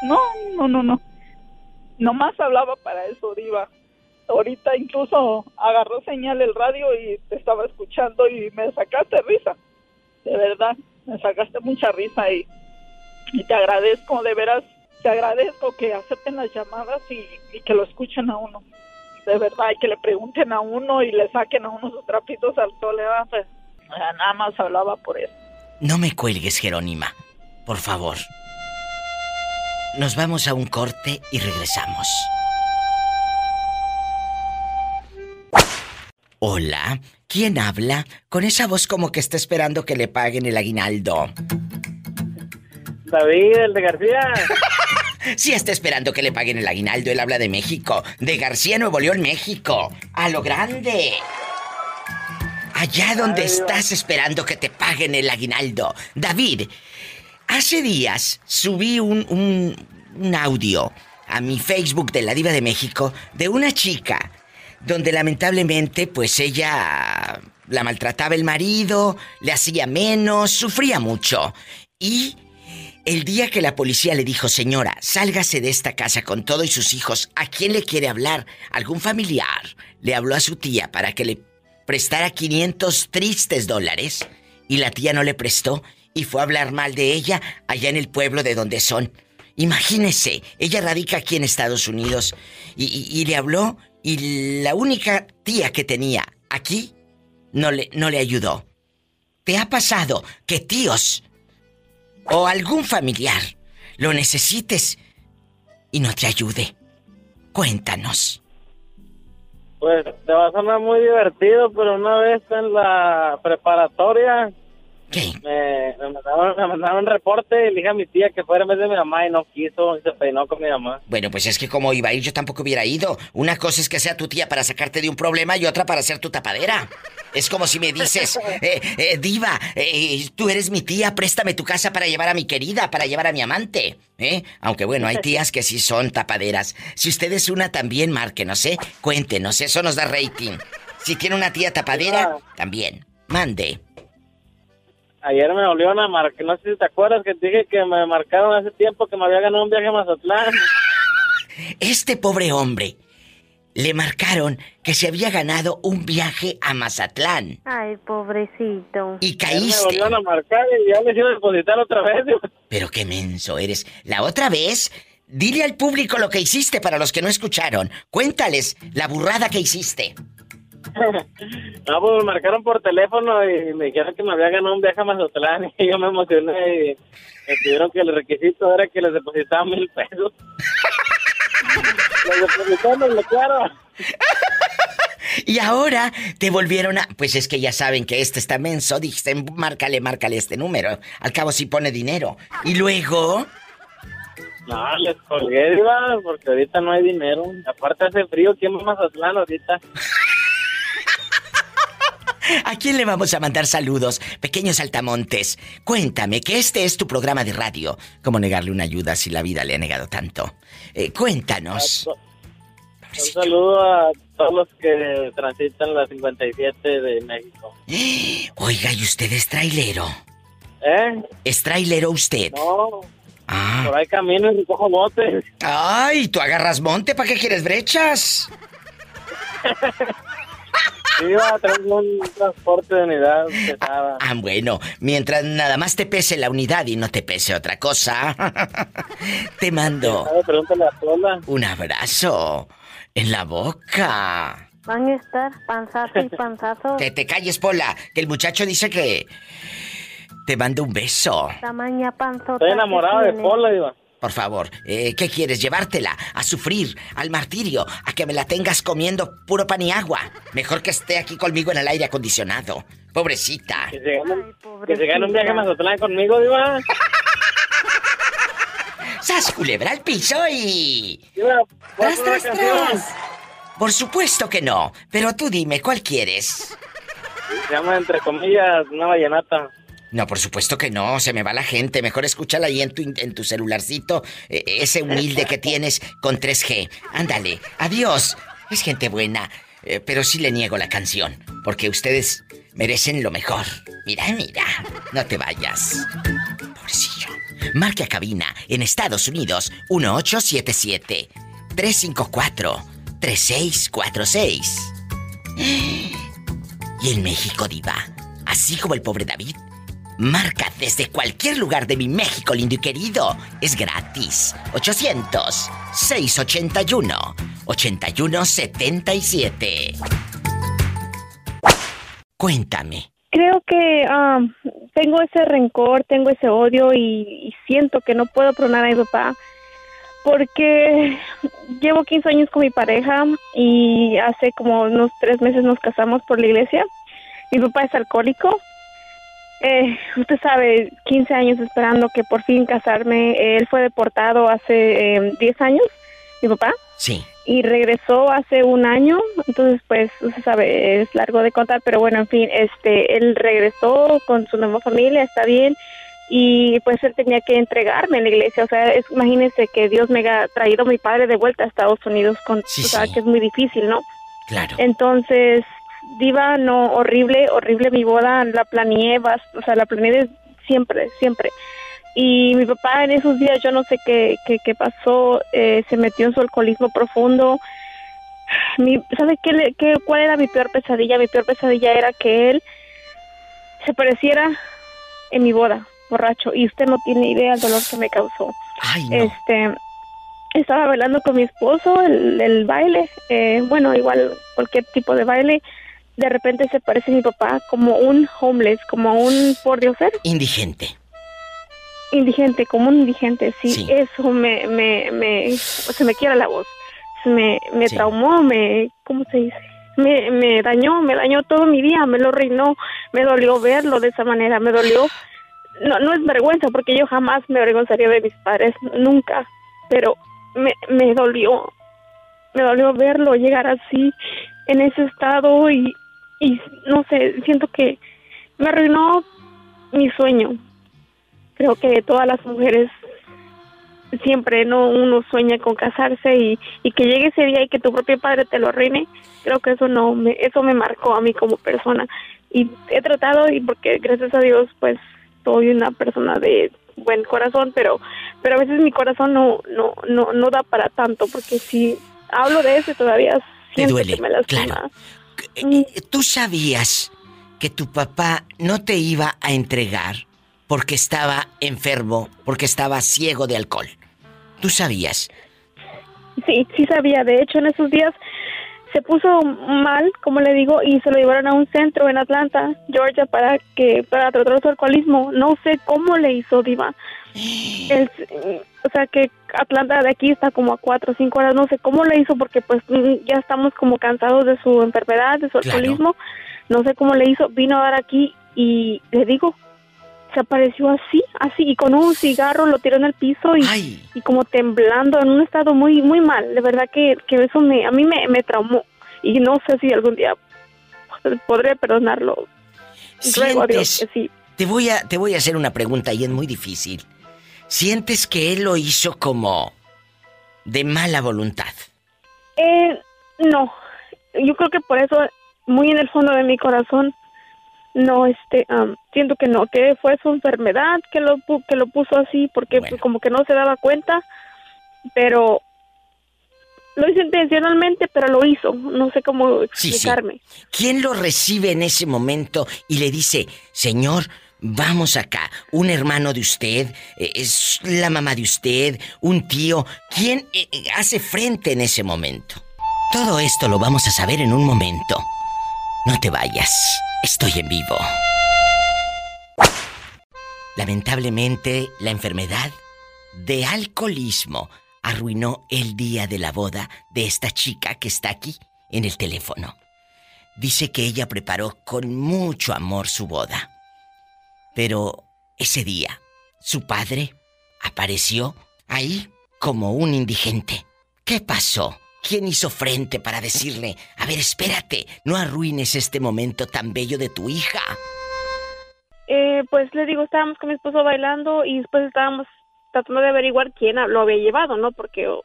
No, no, no, no. Nomás hablaba para eso, Diva. Ahorita incluso agarró señal el radio y te estaba escuchando y me sacaste risa. De verdad me sacaste mucha risa y, te agradezco, de veras, te agradezco que acepten las llamadas y, que lo escuchen a uno. De verdad, y que le pregunten a uno y le saquen a uno sus trapitos al sol. Pues, nada más hablaba por eso. No me cuelgues, Jerónima, por favor. Nos vamos a un corte y regresamos. Hola, ¿quién habla? Con esa voz como que está esperando que le paguen el aguinaldo. David, el de García. sí está esperando que le paguen el aguinaldo, él habla de México, de García Nuevo León, México, a lo grande. Allá donde estás esperando que te paguen el aguinaldo. David, hace días subí un, un, un audio a mi Facebook de la Diva de México de una chica donde lamentablemente pues ella la maltrataba el marido, le hacía menos, sufría mucho. Y El día que la policía le dijo, señora, sálgase de esta casa con todo y sus hijos, ¿a quién le quiere hablar? ¿Algún familiar? Le habló a su tía para que le prestara 500 tristes dólares y la tía no le prestó y fue a hablar mal de ella allá en el pueblo de donde son. Imagínese, ella radica aquí en Estados Unidos y, le habló y la única tía que tenía aquí no le, no le ayudó. ¿Te ha pasado que tíos o algún familiar lo necesites y no te ayude. Cuéntanos. Pues te va a sonar muy divertido, pero una vez en la preparatoria me, mandaron, un reporte y le dije a mi tía que fuera en vez de mi mamá y no quiso y se peinó con mi mamá. Bueno, pues es que como iba a ir yo tampoco hubiera ido. Una cosa es que sea tu tía para sacarte de un problema y otra para ser tu tapadera. Es como si me dices, eh, eh, diva, eh, tú eres mi tía, préstame tu casa para llevar a mi querida, para llevar a mi amante. ¿Eh? Aunque bueno, hay tías que sí son tapaderas. Si usted es una también, márquenos, ¿eh? Cuéntenos, eso nos da rating. Si tiene una tía tapadera, también. Mande. Ayer me volvieron a marcar, no sé si te acuerdas que te dije que me marcaron hace tiempo que me había ganado un viaje a Mazatlán. Este pobre hombre le marcaron que se había ganado un viaje a Mazatlán. Ay, pobrecito. Y caíste. Me volvieron a marcar y ya me hicieron depositar otra vez. Pero qué menso eres. La otra vez, dile al público lo que hiciste para los que no escucharon. Cuéntales la burrada que hiciste. no, pues me marcaron por teléfono y me dijeron que me había ganado un viaje a Mazatlán y yo me emocioné y me pidieron que el requisito era que les depositaba mil pesos. los depositaron, lo claro. Y ahora te volvieron a... Pues es que ya saben que este está menso. Dijiste, márcale, márcale este número. Al cabo sí pone dinero. Y luego... No, les colgué, porque ahorita no hay dinero. Aparte hace frío, ¿quién va a Mazatlán ahorita? ¿A quién le vamos a mandar saludos? Pequeños altamontes, cuéntame que este es tu programa de radio. ¿Cómo negarle una ayuda si la vida le ha negado tanto? Eh, cuéntanos. Un saludo a todos los que transitan la 57 de México. Oiga, ¿y usted es trailero? ¿Eh? ¿Es trailero usted? No. Ah. Por ahí camino y cojo botes. Ay, ¿tú agarras monte? ¿Para qué quieres brechas? Iba a traer un transporte de unidad pesada. Ah, bueno, mientras nada más te pese la unidad y no te pese otra cosa. te mando. Un abrazo en la boca. Van a estar panzazo y panzazo. Que te calles, Pola, que el muchacho dice que te mando un beso. Tamaña panzota. Estoy enamorado de Pola, Iván. Por favor, eh, ¿qué quieres? ¿Llevártela? ¿A sufrir? ¿Al martirio? ¿A que me la tengas comiendo puro pan y agua? Mejor que esté aquí conmigo en el aire acondicionado. Pobrecita. Que se gane, un viaje a Mazatlán conmigo, Diva. ¡Sas culebra al piso y... ¡Tras, tras, tras! Por supuesto que no. Pero tú dime, ¿cuál quieres? Se llama, entre comillas, una vallenata. No, por supuesto que no, se me va la gente. Mejor escúchala ahí en tu, en tu celularcito, e, ese humilde que tienes con 3G. Ándale, adiós. Es gente buena, eh, pero sí le niego la canción, porque ustedes merecen lo mejor. Mira, mira, no te vayas. Pobrecillo. Marca cabina en Estados Unidos 1877 354 3646. Y en México, Diva, así como el pobre David, Marca desde cualquier lugar de mi México lindo y querido. Es gratis. 800-681-8177. Cuéntame. Creo que um, tengo ese rencor, tengo ese odio y, siento que no puedo perdonar a mi papá porque llevo 15 años con mi pareja y hace como unos tres meses nos casamos por la iglesia. Mi papá es alcohólico eh, usted sabe, 15 años esperando que por fin casarme. Él fue deportado hace 10 eh, años, mi papá. Sí. Y regresó hace un año, entonces pues usted sabe, es largo de contar, pero bueno, en fin, este, él regresó con su nueva familia, está bien, y pues él tenía que entregarme en la iglesia, o sea, es, imagínense que Dios me ha traído a mi padre de vuelta a Estados Unidos, con, o sea, que es muy difícil, ¿no? Claro. Entonces, diva, no, horrible, horrible mi boda, la planeé, o sea, la planeé siempre, siempre. Y mi papá en esos días, yo no sé qué, qué, pasó, eh, se metió en su alcoholismo profundo. Mi, ¿Sabe qué, qué, cuál era mi peor pesadilla? Mi peor pesadilla era que él se pareciera en mi boda, borracho. Y usted no tiene idea del dolor que me causó. Este, estaba bailando con mi esposo el, baile, eh, bueno, igual cualquier tipo de baile. De repente se parece mi papá como un homeless, como un por Dios ser. Indigente. Indigente, como un indigente, sí. Eso me, me, me, se me quiera la voz. Me, me traumó, me, ¿cómo se dice? Me, me dañó, me dañó todo mi día, me lo reinó, me dolió verlo de esa manera, me dolió. No, no es vergüenza porque yo jamás me avergonzaría de mis padres, nunca, pero me, me dolió, me dolió verlo llegar así, en ese estado y, y no sé, siento que me arruinó mi sueño. Creo que todas las mujeres siempre no uno sueña con casarse y, y que llegue ese día y que tu propio padre te lo arruine creo que eso no me eso me marcó a mí como persona y he tratado y porque gracias a Dios pues soy una persona de buen corazón, pero pero a veces mi corazón no no no no da para tanto porque si hablo de eso todavía te duele. me claro. Eh, mm. eh, Tú sabías que tu papá no te iba a entregar porque estaba enfermo, porque estaba ciego de alcohol. ¿Tú sabías? Sí, sí sabía. De hecho, en esos días se puso mal, como le digo, y se lo llevaron a un centro en Atlanta, Georgia, para que para tratar su alcoholismo. No sé cómo le hizo Diva. o sea que Atlanta de aquí está como a cuatro o cinco horas, no sé cómo le hizo porque pues mm, ya estamos como cansados de su enfermedad, de su alcoholismo. No sé cómo le hizo, vino a dar aquí y le digo, se apareció así, así, y con un cigarro lo tiró en el piso y, y como temblando, en un estado muy, muy mal. De verdad que, que eso me, a mí me, me traumó y no sé si algún día podré perdonarlo. Ruego sí. Te voy, a, te voy a hacer una pregunta y es muy difícil. ¿Sientes que él lo hizo como de mala voluntad? Eh, no. Yo creo que por eso, muy en el fondo de mi corazón, no, este, siento que no, que fue su enfermedad que lo, que lo puso así porque como que no se daba cuenta, pero lo hizo intencionalmente, pero lo hizo. No sé cómo explicarme. ¿Quién lo recibe en ese momento y le dice, Señor, vamos acá, un hermano de usted, eh, es la mamá de usted, un tío? ¿Quién eh, eh, hace frente en ese momento? Todo esto lo vamos a saber en un momento. No te vayas. Estoy en vivo. Lamentablemente, la enfermedad de alcoholismo arruinó el día de la boda de esta chica que está aquí en el teléfono. Dice que ella preparó con mucho amor su boda. Pero ese día, su padre apareció ahí como un indigente. ¿Qué pasó? ¿Quién hizo frente para decirle, a ver, espérate, no arruines este momento tan bello de tu hija? Eh, pues le digo, estábamos con mi esposo bailando y después estábamos tratando de averiguar quién lo había llevado, ¿no? Porque, o,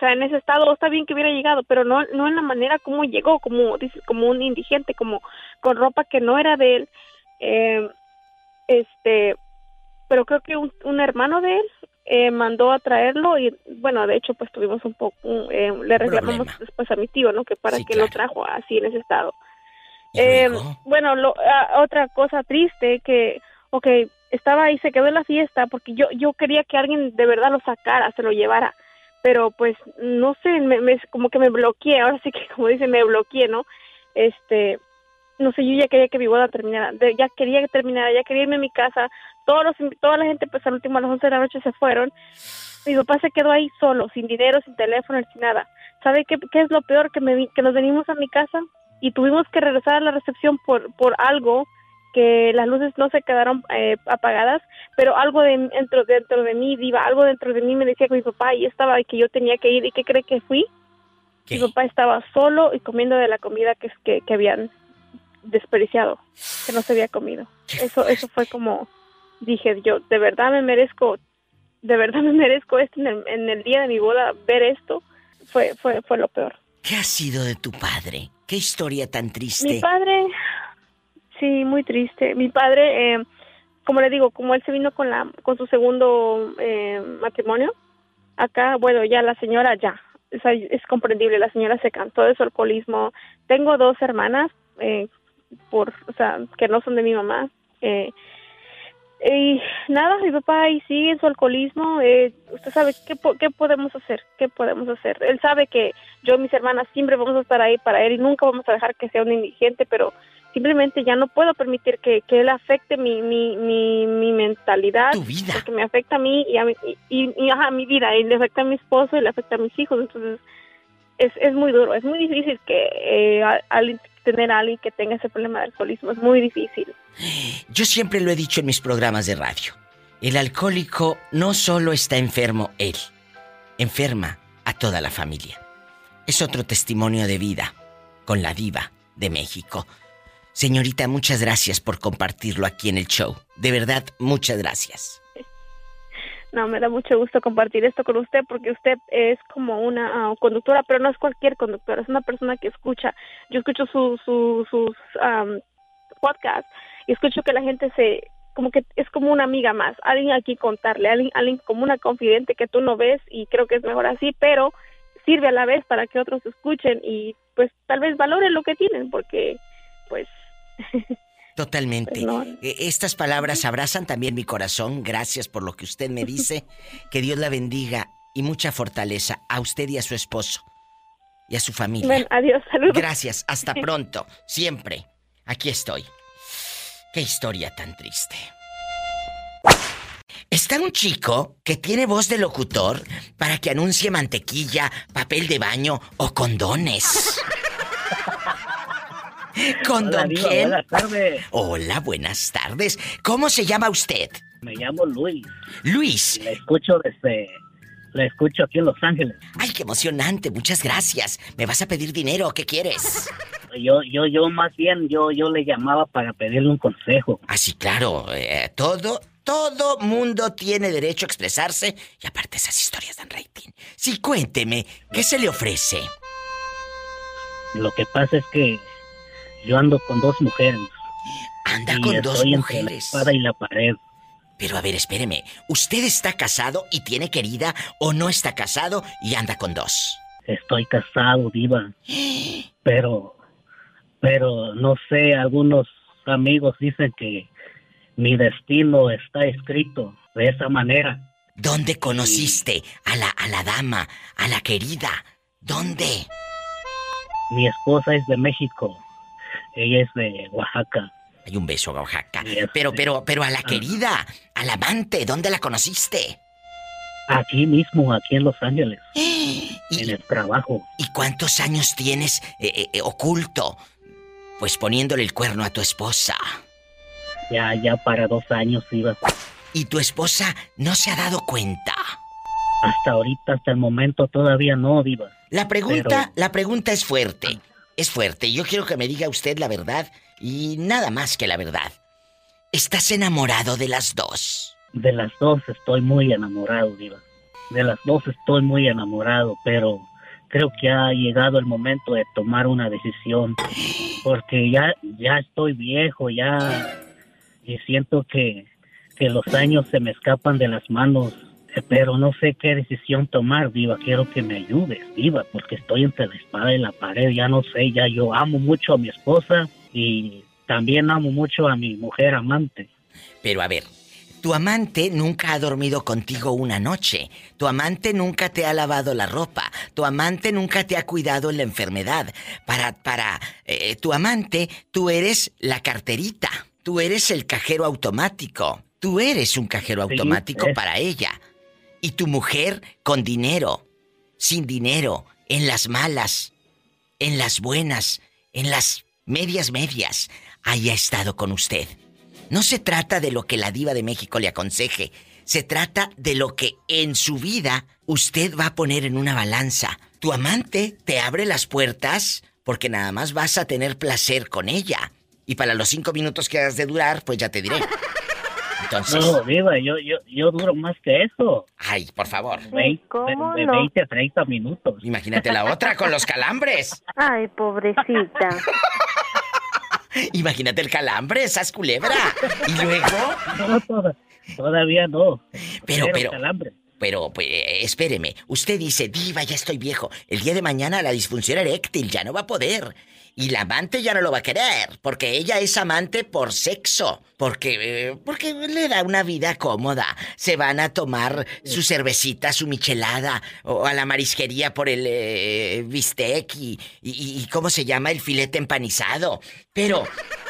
sea, en ese estado está bien que hubiera llegado, pero no, no en la manera como llegó, como como un indigente, como con ropa que no era de él. Eh, este, pero creo que un hermano de él eh, mandó a traerlo y bueno de hecho pues tuvimos un poco eh, le reclamamos después a mi tío no que para que lo trajo así en ese estado. Eh, bueno lo, ah, otra cosa triste que ok estaba ahí se quedó en la fiesta porque yo yo quería que alguien de verdad lo sacara se lo llevara pero pues no sé me, como que me bloqueé ahora sí que como dice me bloqueé no este no sé, yo ya quería que mi boda terminara, ya quería que terminara, ya quería irme a mi casa, todos los, toda la gente pues al último a las 11 de la noche se fueron, mi papá se quedó ahí solo, sin dinero, sin teléfono, sin nada. ¿Sabe qué, qué es lo peor? Que, me, que nos venimos a mi casa y tuvimos que regresar a la recepción por, por algo que las luces no se quedaron eh, apagadas, pero algo dentro, dentro de mí, diva, algo dentro de mí me decía que mi papá y estaba y que yo tenía que ir y qué cree que fui. Mi papá estaba solo y comiendo de la comida que, que, que habían desperdiciado, que no se había comido. Eso, eso fue como, dije yo, de verdad me merezco, de verdad me merezco esto en el, día de mi boda, ver esto, fue, fue, fue lo peor. ¿Qué ha sido de tu padre? ¿Qué historia tan triste? Mi padre, sí, muy triste. Mi padre, eh, como le digo, como él se vino con la con su segundo eh, matrimonio, acá, bueno, ya la señora ya, es, comprendible, la señora se cansó de su alcoholismo. Tengo dos hermanas, eh, por, o sea, que no son de mi mamá. Eh, y nada, mi papá ahí sigue en su alcoholismo. Eh, usted sabe ¿qué, qué podemos hacer, qué podemos hacer. Él sabe que yo y mis hermanas siempre vamos a estar ahí para él y nunca vamos a dejar que sea un indigente, pero simplemente ya no puedo permitir que, que él afecte mi, mi, mi, mi mentalidad. Tu vida. Porque me afecta a mí y a mi, y, y, ajá, mi vida, y le afecta a mi esposo y le afecta a mis hijos. Entonces, es, es muy duro, es muy difícil que eh, al, tener a alguien que tenga ese problema de alcoholismo, es muy difícil. Yo siempre lo he dicho en mis programas de radio. El alcohólico no solo está enfermo él, enferma a toda la familia. Es otro testimonio de vida con la diva de México. Señorita, muchas gracias por compartirlo aquí en el show. De verdad, muchas gracias. No, me da mucho gusto compartir esto con usted porque usted es como una ah, conductora, pero no es cualquier conductora, es una persona que escucha. Yo escucho su, su, sus podcasts y escucho que la gente se, como que es como una amiga más, alguien aquí contarle, alguien, alguien como una confidente que tú no ves y creo que es mejor así, pero sirve a la vez para que otros escuchen y pues tal vez valoren lo que tienen porque pues Totalmente. E, estas palabras abrazan también mi corazón. Gracias por lo que usted me dice. Que Dios la bendiga y mucha fortaleza a usted y a su esposo y a su familia. adiós, saludos. Gracias, hasta pronto. Siempre. Aquí estoy. Qué historia tan triste. Está un chico que tiene voz de locutor para que anuncie mantequilla, papel de baño o condones. ¿Con don quién? Buenas tardes. Hola, buenas tardes. ¿Cómo se llama usted? Me llamo Luis. Luis. Le escucho desde... Le escucho aquí en Los Ángeles. Ay, qué emocionante. Muchas gracias. ¿Me vas a pedir dinero? ¿Qué quieres? Yo, yo, yo más bien, yo, yo le llamaba para pedirle un consejo. Ah, sí, claro. Eh, todo, todo mundo tiene derecho a expresarse y aparte esas historias dan rating. Sí, cuénteme, ¿qué se le ofrece? Lo que pasa es que yo ando con dos mujeres. Anda con dos mujeres. la espada y la pared. Pero a ver, espéreme. ¿Usted está casado y tiene querida o no está casado y anda con dos? Estoy casado, diva. Pero, pero no sé, algunos amigos dicen que mi destino está escrito de esa manera. ¿Dónde conociste a la, a la dama, a la querida? ¿Dónde? Mi esposa es de México. Ella es de Oaxaca. Hay un beso a Oaxaca. Pero, pero, pero a la ah. querida, al amante, ¿dónde la conociste? Aquí mismo, aquí en Los Ángeles. en el trabajo. ¿Y cuántos años tienes eh, eh, eh, oculto? Pues poniéndole el cuerno a tu esposa. Ya, ya para dos años iba. ¿Y tu esposa no se ha dado cuenta? Hasta ahorita, hasta el momento, todavía no, Diva. La pregunta, la pregunta es fuerte es fuerte. Yo quiero que me diga usted la verdad y nada más que la verdad. ¿Estás enamorado de las dos? De las dos estoy muy enamorado, Diva. De las dos estoy muy enamorado, pero creo que ha llegado el momento de tomar una decisión. Porque ya, ya estoy viejo, ya. Y siento que, que los años se me escapan de las manos pero no sé qué decisión tomar, Diva. Quiero que me ayudes, Diva, porque estoy entre la espada y la pared. Ya no sé, ya yo amo mucho a mi esposa y también amo mucho a mi mujer amante. Pero a ver, tu amante nunca ha dormido contigo una noche. Tu amante nunca te ha lavado la ropa. Tu amante nunca te ha cuidado en la enfermedad. Para, para, eh, tu amante, tú eres la carterita. Tú eres el cajero automático. Tú eres un cajero automático para ella. Y tu mujer con dinero, sin dinero, en las malas, en las buenas, en las medias medias, haya estado con usted. No se trata de lo que la diva de México le aconseje, se trata de lo que en su vida usted va a poner en una balanza. Tu amante te abre las puertas porque nada más vas a tener placer con ella. Y para los cinco minutos que has de durar, pues ya te diré. No, viva, yo, yo, yo duro más que eso. Ay, por favor. 20, ¿Cómo de, 20 30 minutos. Imagínate la otra con los calambres. Ay, pobrecita. Imagínate el calambre, esas culebra. Y luego. todavía no. Pero, pero. Calambre. Pero, pues, espéreme. Usted dice, Diva, ya estoy viejo. El día de mañana la disfunción eréctil ya no va a poder. Y la amante ya no lo va a querer, porque ella es amante por sexo, porque, porque le da una vida cómoda. Se van a tomar su cervecita, su michelada, o a la marisquería por el eh, bistec y, y, ¿cómo se llama? El filete empanizado. Pero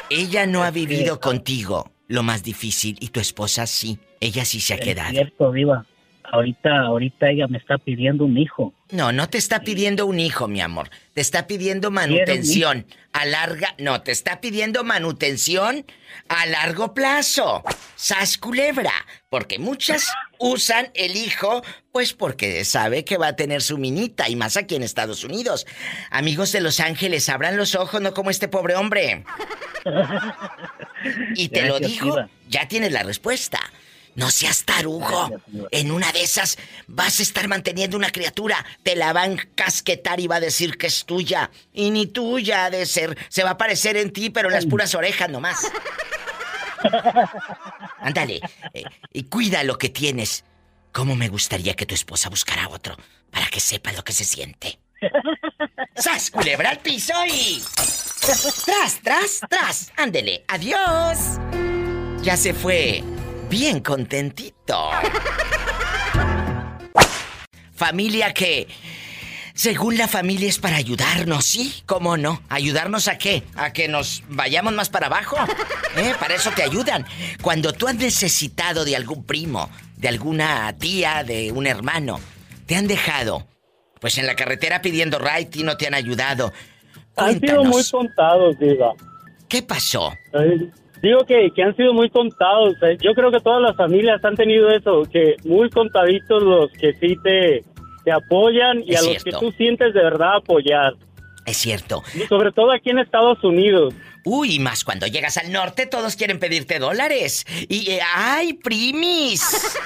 ella no ha vivido contigo lo más difícil y tu esposa sí. Ella sí se ha quedado. Cierto, viva ahorita, ahorita ella me está pidiendo un hijo. No, no te está pidiendo un hijo, mi amor. Te está pidiendo manutención a larga. No, te está pidiendo manutención a largo plazo. Sas culebra. Porque muchas usan el hijo, pues porque sabe que va a tener su minita, y más aquí en Estados Unidos. Amigos de Los Ángeles, abran los ojos, no como este pobre hombre. Y te lo digo, ya tienes la respuesta. No seas tarugo. En una de esas vas a estar manteniendo una criatura. Te la van a casquetar y va a decir que es tuya. Y ni tuya ha de ser. Se va a aparecer en ti, pero en las puras orejas nomás. Ándale. Eh, y cuida lo que tienes. ¿Cómo me gustaría que tu esposa buscara otro? Para que sepa lo que se siente. ¡Sas, culebra al piso y... ¡Tras, tras, tras! Ándele, adiós. Ya se fue bien contentito. familia que, según la familia es para ayudarnos, ¿sí? ¿Cómo no? ¿Ayudarnos a qué? ¿A que nos vayamos más para abajo? ¿Eh? Para eso te ayudan. Cuando tú has necesitado de algún primo, de alguna tía, de un hermano, te han dejado, pues en la carretera pidiendo ride y no te han ayudado. Han sido muy contados, diga. ¿Qué pasó? Digo que, que han sido muy contados. Eh. Yo creo que todas las familias han tenido eso, que muy contaditos los que sí te, te apoyan y a los que tú sientes de verdad apoyar. Es cierto. Y sobre todo aquí en Estados Unidos. Uy, más cuando llegas al norte todos quieren pedirte dólares. Y, eh, ¡ay, primis!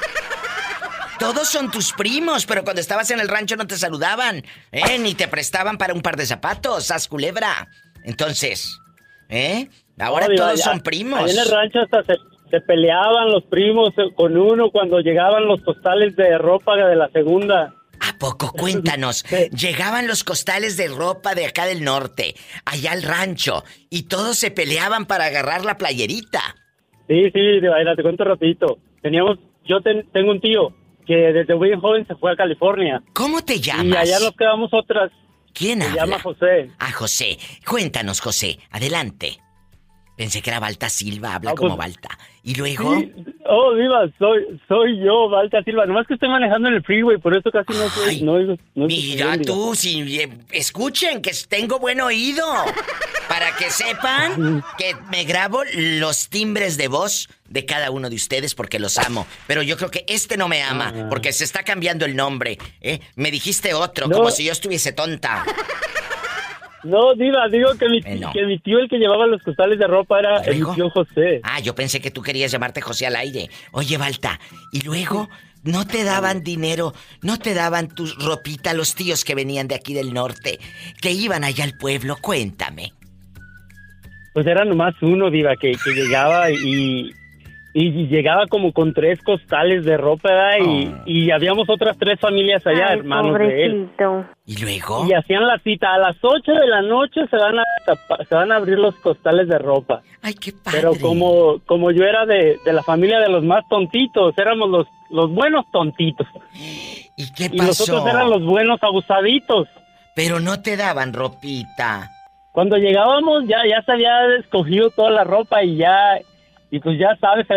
Todos son tus primos, pero cuando estabas en el rancho no te saludaban, ¿eh? Ni te prestaban para un par de zapatos, haz culebra. Entonces, ¿eh? Ahora todos son primos. en el rancho hasta se, peleaban los primos con uno cuando llegaban los costales de ropa de la segunda. ¿A poco? Cuéntanos. Llegaban los costales de ropa de acá del norte, allá al rancho, y todos se peleaban para agarrar la playerita. Sí, sí, de te cuento rapidito. Teníamos, yo tengo un tío que desde muy joven se fue a California. ¿Cómo te llamas? Y allá nos quedamos otras. ¿Quién Se llama José. Ah, José. Cuéntanos, José. Adelante. Pensé que era Balta Silva, habla ah, como pues, Balta. ¿Y luego? Oh, viva, soy, soy yo, Balta Silva. Nomás que estoy manejando en el freeway, por eso casi no soy... No, mira tú, si, eh, escuchen que tengo buen oído. Para que sepan que me grabo los timbres de voz de cada uno de ustedes porque los amo. Pero yo creo que este no me ama ah. porque se está cambiando el nombre. ¿eh? Me dijiste otro, como si yo estuviese tonta. No, Diva, digo que mi, eh, que mi tío el que llevaba los costales de ropa era el tío José. Ah, yo pensé que tú querías llamarte José al aire. Oye, Balta, ¿y luego no te daban dinero, no te daban tu ropita los tíos que venían de aquí del norte, que iban allá al pueblo? Cuéntame. Pues era nomás uno, Diva, que, que llegaba y, y llegaba como con tres costales de ropa y, oh. y, habíamos otras tres familias allá, hermanos de él. ¿Y luego? Y hacían la cita. A las ocho de la noche se van a, se van a abrir los costales de ropa. Ay, qué padre. Pero como, como yo era de, de la familia de los más tontitos, éramos los, los buenos tontitos. ¿Y qué pasó? Y nosotros eran los buenos abusaditos. Pero no te daban ropita. Cuando llegábamos ya, ya se había escogido toda la ropa y ya y pues ya sabes,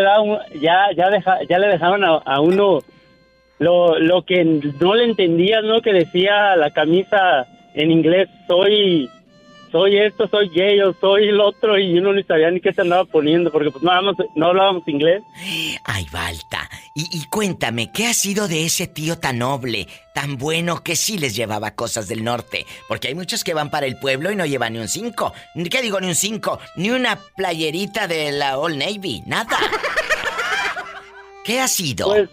ya, ya, deja, ya le dejaron a, uno lo, lo que no le entendías, ¿no? Que decía la camisa en inglés, soy soy esto, soy gay, yo soy el otro, y uno ni sabía ni qué se andaba poniendo, porque pues no hablábamos, no hablábamos inglés. Ay, Balta, y, y, cuéntame, ¿qué ha sido de ese tío tan noble, tan bueno, que sí les llevaba cosas del norte? Porque hay muchos que van para el pueblo y no llevan ni un cinco. ¿Qué digo ni un cinco? Ni una playerita de la Old Navy, nada. ¿Qué ha sido? Pues,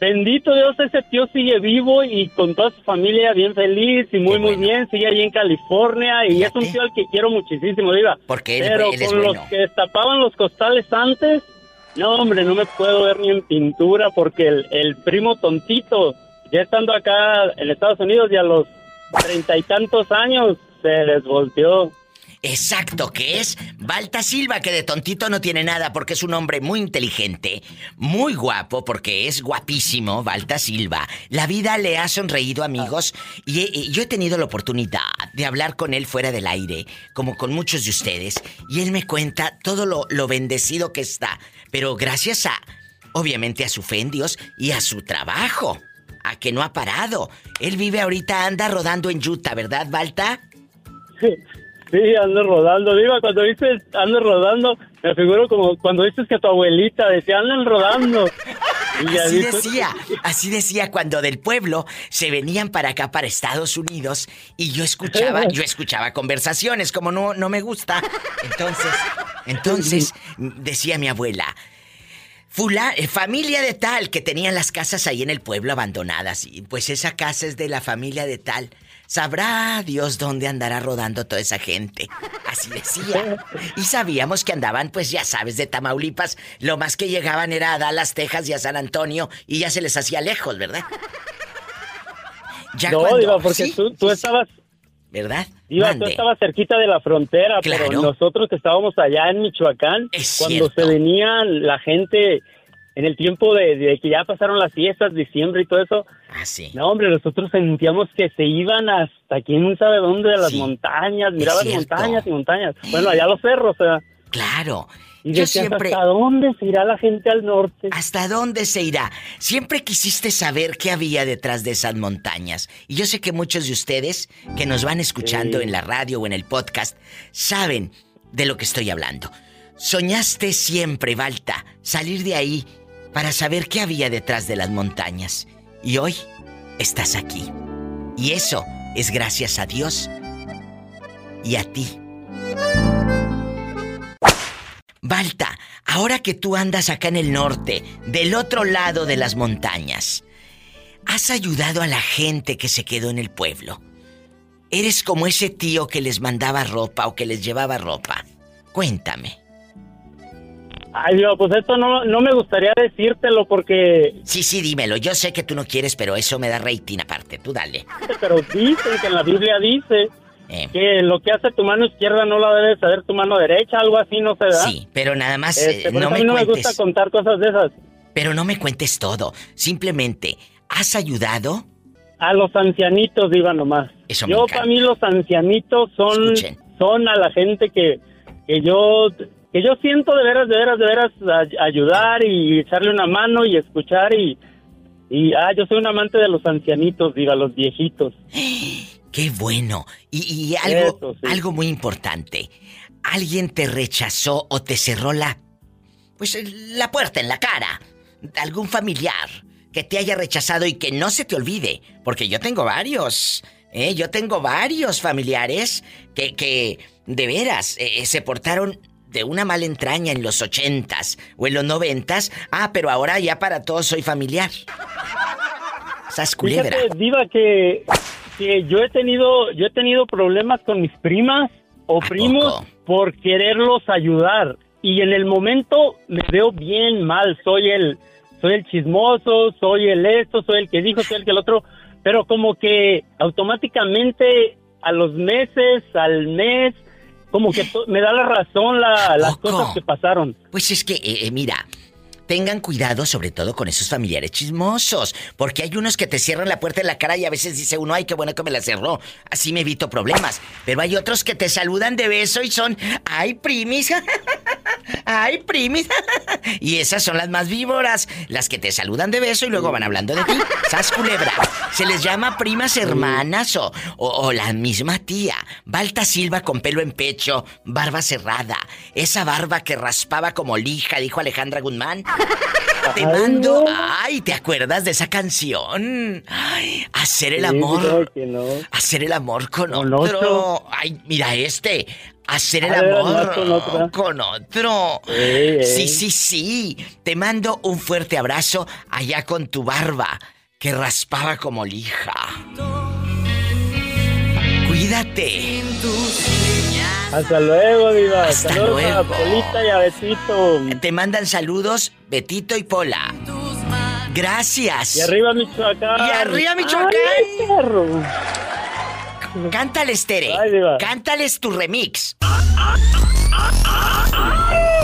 bendito Dios, ese tío sigue vivo y con toda su familia bien feliz y muy, muy bien. Sigue ahí en California y es un tío al que quiero muchísimo, Diva. Porque Pero con los que destapaban los costales antes, no, hombre, no me puedo ver ni en pintura porque el, el primo tontito, ya estando acá en Estados Unidos y a los treinta y tantos años, se les volteó. Exacto, que es Balta Silva, que de tontito no tiene nada porque es un hombre muy inteligente, muy guapo porque es guapísimo, Balta Silva. La vida le ha sonreído, amigos, y, yo he tenido la oportunidad de hablar con él fuera del aire, como con muchos de ustedes, y él me cuenta todo lo, lo bendecido que está, pero gracias a, obviamente, a su fe en Dios y a su trabajo, a que no ha parado. Él vive ahorita, anda rodando en Utah, ¿verdad, Balta? Sí, ando rodando. Digo, cuando dices ando rodando, me figuro como cuando dices que tu abuelita decía andan rodando. así decía, así decía cuando del pueblo se venían para acá, para Estados Unidos, y yo escuchaba, yo escuchaba conversaciones, como no, no me gusta. Entonces, entonces, decía mi abuela, Fula, eh, familia de tal, que tenían las casas ahí en el pueblo abandonadas. Y pues esa casa es de la familia de tal. Sabrá Dios dónde andará rodando toda esa gente. Así decía. Y sabíamos que andaban, pues ya sabes, de Tamaulipas. Lo más que llegaban era a Dallas, Texas y a San Antonio. Y ya se les hacía lejos, ¿verdad? Ya no, porque tú, estabas... ¿Verdad? Iba, tú estabas cerquita de la frontera, pero nosotros que estábamos allá en Michoacán, cuando se venían la gente en el tiempo de, que ya pasaron las fiestas, diciembre y todo eso. Ah, sí. No, hombre, nosotros sentíamos que se iban hasta quién sabe dónde, de las montañas, miraban montañas y montañas. Bueno, allá los cerros, o sea. Claro. Y Yo siempre... ¿Hasta dónde se irá la gente al norte? ¿Hasta dónde se irá? Siempre quisiste saber qué había detrás de esas montañas. Y yo sé que muchos de ustedes que nos van escuchando en la radio o en el podcast saben de lo que estoy hablando. Soñaste siempre, Balta, salir de ahí para saber qué había detrás de las montañas. Y hoy estás aquí. Y eso es gracias a Dios y a ti. Balta, ahora que tú andas acá en el norte, del otro lado de las montañas, has ayudado a la gente que se quedó en el pueblo. Eres como ese tío que les mandaba ropa o que les llevaba ropa. Cuéntame. Ay, Dios, pues esto no, no me gustaría decírtelo porque... Sí, sí, dímelo. Yo sé que tú no quieres, pero eso me da rating aparte. Tú dale. Pero dicen que en la Biblia dice eh. que lo que hace tu mano izquierda no la debe saber tu mano derecha, algo así, ¿no se da? Sí, pero nada más este, eh, no me a mí no me gusta contar cosas de esas. Pero no me cuentes todo. Simplemente, ¿has ayudado? A los ancianitos, diga nomás. Eso yo, para mí, los ancianitos son, son a la gente que, que yo que yo siento de veras, de veras, de veras ayudar y echarle una mano y escuchar y, y ah, yo soy un amante de los ancianitos, diga, los viejitos. Qué bueno. Y, algo, algo muy importante. ¿Alguien te rechazó o te cerró la, pues, la puerta en la cara? ¿Algún familiar que te haya rechazado y que no se te olvide? Porque yo tengo varios. ¿eh? Yo tengo varios familiares que, que de veras eh, se portaron de una mala entraña en los ochentas o en los noventas. Ah, pero ahora ya para todos soy familiar. Sas culebra. Diva, que, que yo he tenido, yo he tenido problemas con mis primas o primos por quererlos ayudar. Y en el momento me veo bien mal. Soy el, soy el chismoso, soy el esto, soy el que dijo, soy el que el otro. Pero como que automáticamente a los meses, al mes, como que me da la razón las cosas que pasaron. Pues es que, eh, eh, mira, tengan cuidado sobre todo con esos familiares chismosos, porque hay unos que te cierran la puerta en la cara y a veces dice uno, ay, qué bueno que me la cerró, así me evito problemas, pero hay otros que te saludan de beso y son, ay, primis, ay, primis, y esas son las más víboras, las que te saludan de beso y luego van hablando de ti, sas culebra, se les llama primas hermanas o, la misma tía, Balta Silva con pelo en pecho, barba cerrada, esa barba que raspaba como lija, dijo Alejandra Guzmán. Te mando. Ay, ¿te acuerdas de esa canción? Ay, hacer el amor. Hacer el amor con, otro. Ay, mira este. Hacer el amor con, otro. Sí, sí, sí. Te mando un fuerte abrazo allá con tu barba que raspaba como lija. Cuídate. Hasta luego, Diva. Hasta luego. Polita y a Betito. Te mandan saludos Betito y Pola. Gracias. Y arriba Michoacán. Y arriba Michoacán. Cántales, Tere. Cántales tu remix.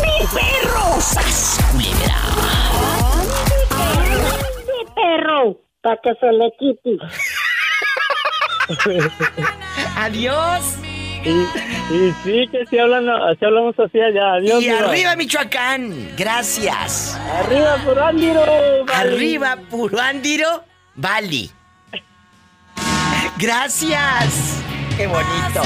¡Mi perro! ¡Sas, culebra! ¡Mi perro! Para que se le quite. Adiós. Y, sí, que si, hablan, si hablamos así allá. Adiós. Y arriba, Michoacán. Gracias. Arriba, Puruándiro. Arriba, Puruándiro. Bali. Gracias. Qué bonito.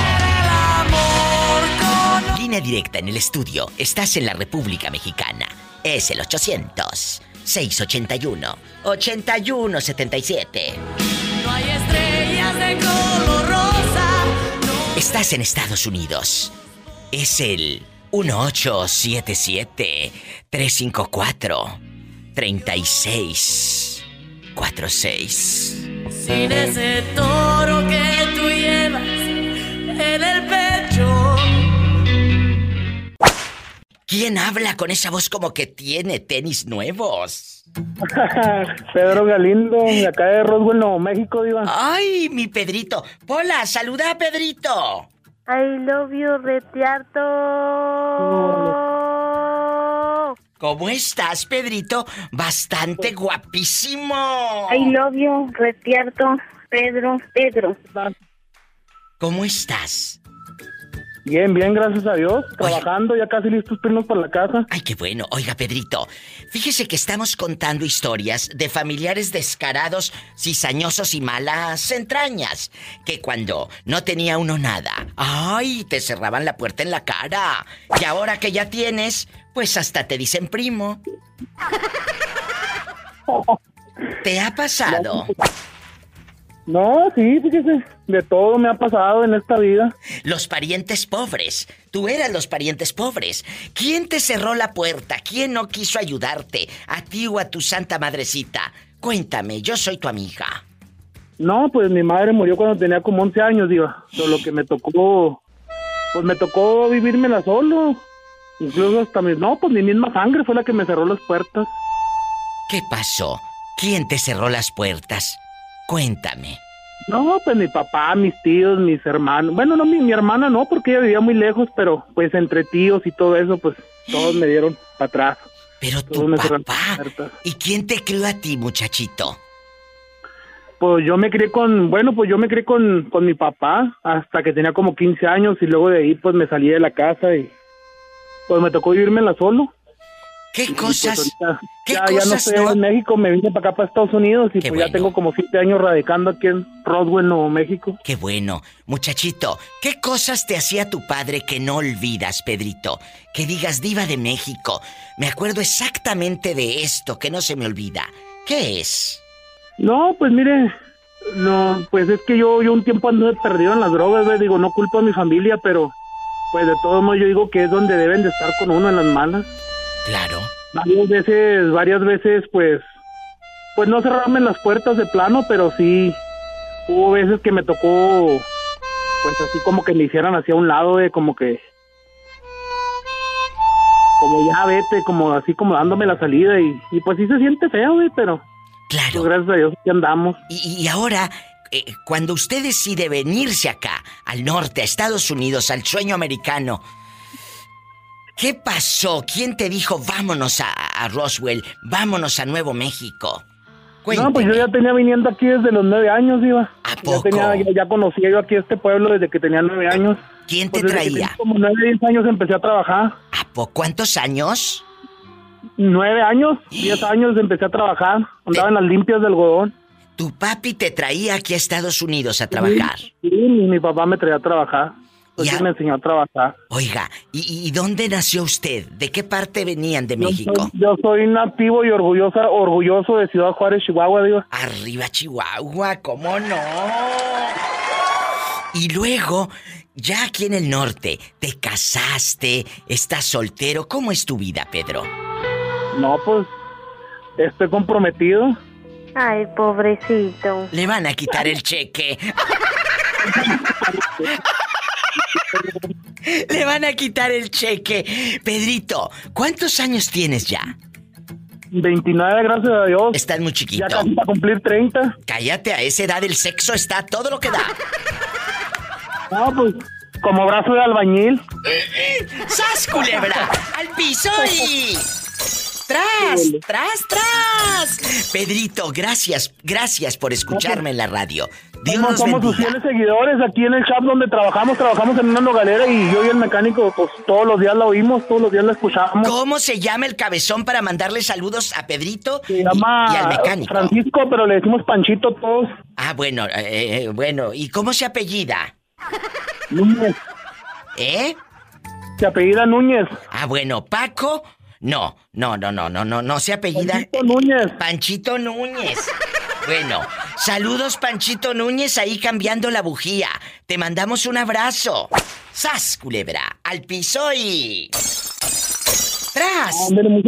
Línea directa en el estudio. Estás en la República Mexicana. Es el 800 681 8177. No hay estrellas de color rosa. Estás en Estados Unidos. Es el 1877 354 3646. Sin ese toro que tú llevas en el ¿Quién habla con esa voz como que tiene tenis nuevos? Pedro Galindo, de acá de Roswell, Nuevo México, Diva. Ay, mi Pedrito. Hola, saluda a Pedrito. I love you, Retiarto. ¿Cómo estás, Pedrito? Bastante guapísimo. I love you, Retiarto. Pedro, Pedro. ¿Cómo estás? Bien, bien, gracias a Dios. Trabajando, ya casi listos para para la casa. Ay, qué bueno. Oiga, Pedrito, fíjese que estamos contando historias de familiares descarados, cizañosos y malas entrañas. Que cuando no tenía uno nada, ay, te cerraban la puerta en la cara. Y ahora que ya tienes, pues hasta te dicen primo. ¿Te ha pasado? No, sí, fíjese, de todo me ha pasado en esta vida. Los parientes pobres. Tú eras los parientes pobres. ¿Quién te cerró la puerta? ¿Quién no quiso ayudarte? ¿A ti o a tu santa madrecita? Cuéntame, yo soy tu amiga. No, pues mi madre murió cuando tenía como 11 años, digo. Solo que me tocó, pues me tocó vivírmela solo. Incluso hasta mi, no, pues mi misma sangre fue la que me cerró las puertas. ¿Qué pasó? ¿Quién te cerró las puertas? Cuéntame. No, pues mi papá, mis tíos, mis hermanos. Bueno, no, mi, mi hermana no, porque ella vivía muy lejos, pero pues entre tíos y todo eso, pues todos me dieron para atrás. Pero tu papá. ¿Y quién te crió a ti, muchachito? Pues yo me crié con, bueno, pues yo me crié con, con mi papá hasta que tenía como 15 años y luego de ahí pues me salí de la casa y pues me tocó vivirme la solo. ¿Qué pues, cosas? ¿qué ya, ya no estoy en México, me vine para acá, para Estados Unidos y pues ya tengo como siete años radicando aquí en Roswell, Nuevo México. Qué bueno. Muchachito, ¿qué cosas te hacía tu padre que no olvidas, Pedrito? Que digas diva de México. Me acuerdo exactamente de esto, que no se me olvida. ¿Qué es? No, pues mire, no, pues es que yo, yo un tiempo ando perdido en las drogas, digo, no culpo a mi familia, pero pues de todos modos yo digo que es donde deben de estar con uno en las malas. Claro. Varias veces, varias veces, pues, pues no cerrarme las puertas de plano, pero sí hubo veces que me tocó, pues así como que me hicieran hacia un lado de como que, como ya vete, como así como dándome la salida y, pues sí se siente feo, güey, pero Claro. Pues gracias a Dios que andamos. Y, y ahora, eh, cuando usted decide venirse acá, al norte, a Estados Unidos, al sueño americano, ¿Qué pasó? ¿Quién te dijo vámonos a, Roswell, vámonos a Nuevo México? No, pues yo ya tenía viniendo aquí desde los nueve años, Iba. ¿A poco? Ya, ya, conocía yo aquí este pueblo desde que tenía nueve años. ¿Quién te pues traía? como nueve, diez años empecé a trabajar. ¿A poco? ¿Cuántos años? Nueve años, diez años empecé a trabajar. Andaba en las limpias del algodón. ¿Tu papi te traía aquí a Estados Unidos a trabajar? Sí, sí mi papá me traía a trabajar. Pues me enseñó a trabajar. Oiga, ¿y, dónde nació usted? ¿De qué parte venían de México? yo soy nativo y orgullosa, orgulloso de Ciudad Juárez, Chihuahua, digo. Arriba Chihuahua, ¿cómo no? Y luego, ya aquí en el norte, te casaste, estás soltero. ¿Cómo es tu vida, Pedro? No, pues estoy comprometido. Ay, pobrecito. Le van a quitar el cheque. Le van a quitar el cheque. Pedrito, ¿cuántos años tienes ya? 29, gracias a Dios. Estás muy chiquito. Ya casi para cumplir 30. Cállate, a esa edad el sexo está todo lo que da. No, pues, como brazo de albañil. ¡Sas, culebra! ¡Al piso y... ¡Tras! ¡Tras, tras! Pedrito, gracias, gracias por escucharme en la radio. Dios nos somos sus fieles seguidores aquí en el shop donde trabajamos, trabajamos en una nogalera y yo y el mecánico, pues todos los días la oímos, todos los días la escuchamos. ¿Cómo se llama el cabezón para mandarle saludos a Pedrito se llama y, al mecánico? Francisco, pero le decimos Panchito todos. Ah, bueno, eh, eh, bueno, ¿y cómo se apellida? Núñez. ¿Eh? Se apellida Núñez. Ah, bueno, Paco no, no, no, no, no, no, no se apellida. Panchito Núñez. Panchito Núñez. Bueno, saludos Panchito Núñez ahí cambiando la bujía. Te mandamos un abrazo. ¡Sas, culebra! Al piso y... ¡Tras!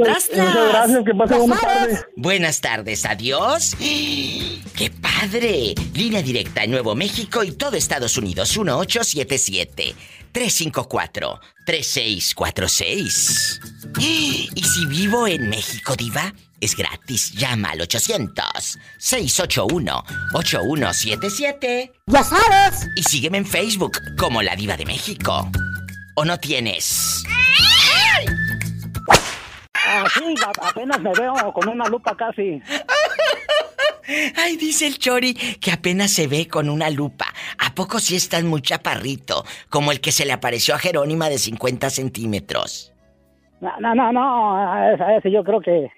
¡Tras, tras! Muchas gracias, que pase buenas tardes. Buenas tardes, adiós. ¡Qué padre! Línea directa en Nuevo México y todo Estados Unidos, 1877. 354-3646. Y si vivo en México, Diva, es gratis. Llama al 800-681-8177. ¡Ya sabes! Y sígueme en Facebook como La Diva de México. ¿O no tienes? Ah, sí, apenas me veo con una lupa casi. Ay, dice el Chori que apenas se ve con una lupa. ¿A poco sí estás muy chaparrito? Como el que se le apareció a Jerónima de 50 centímetros. No, no, no, no. A ese yo creo que,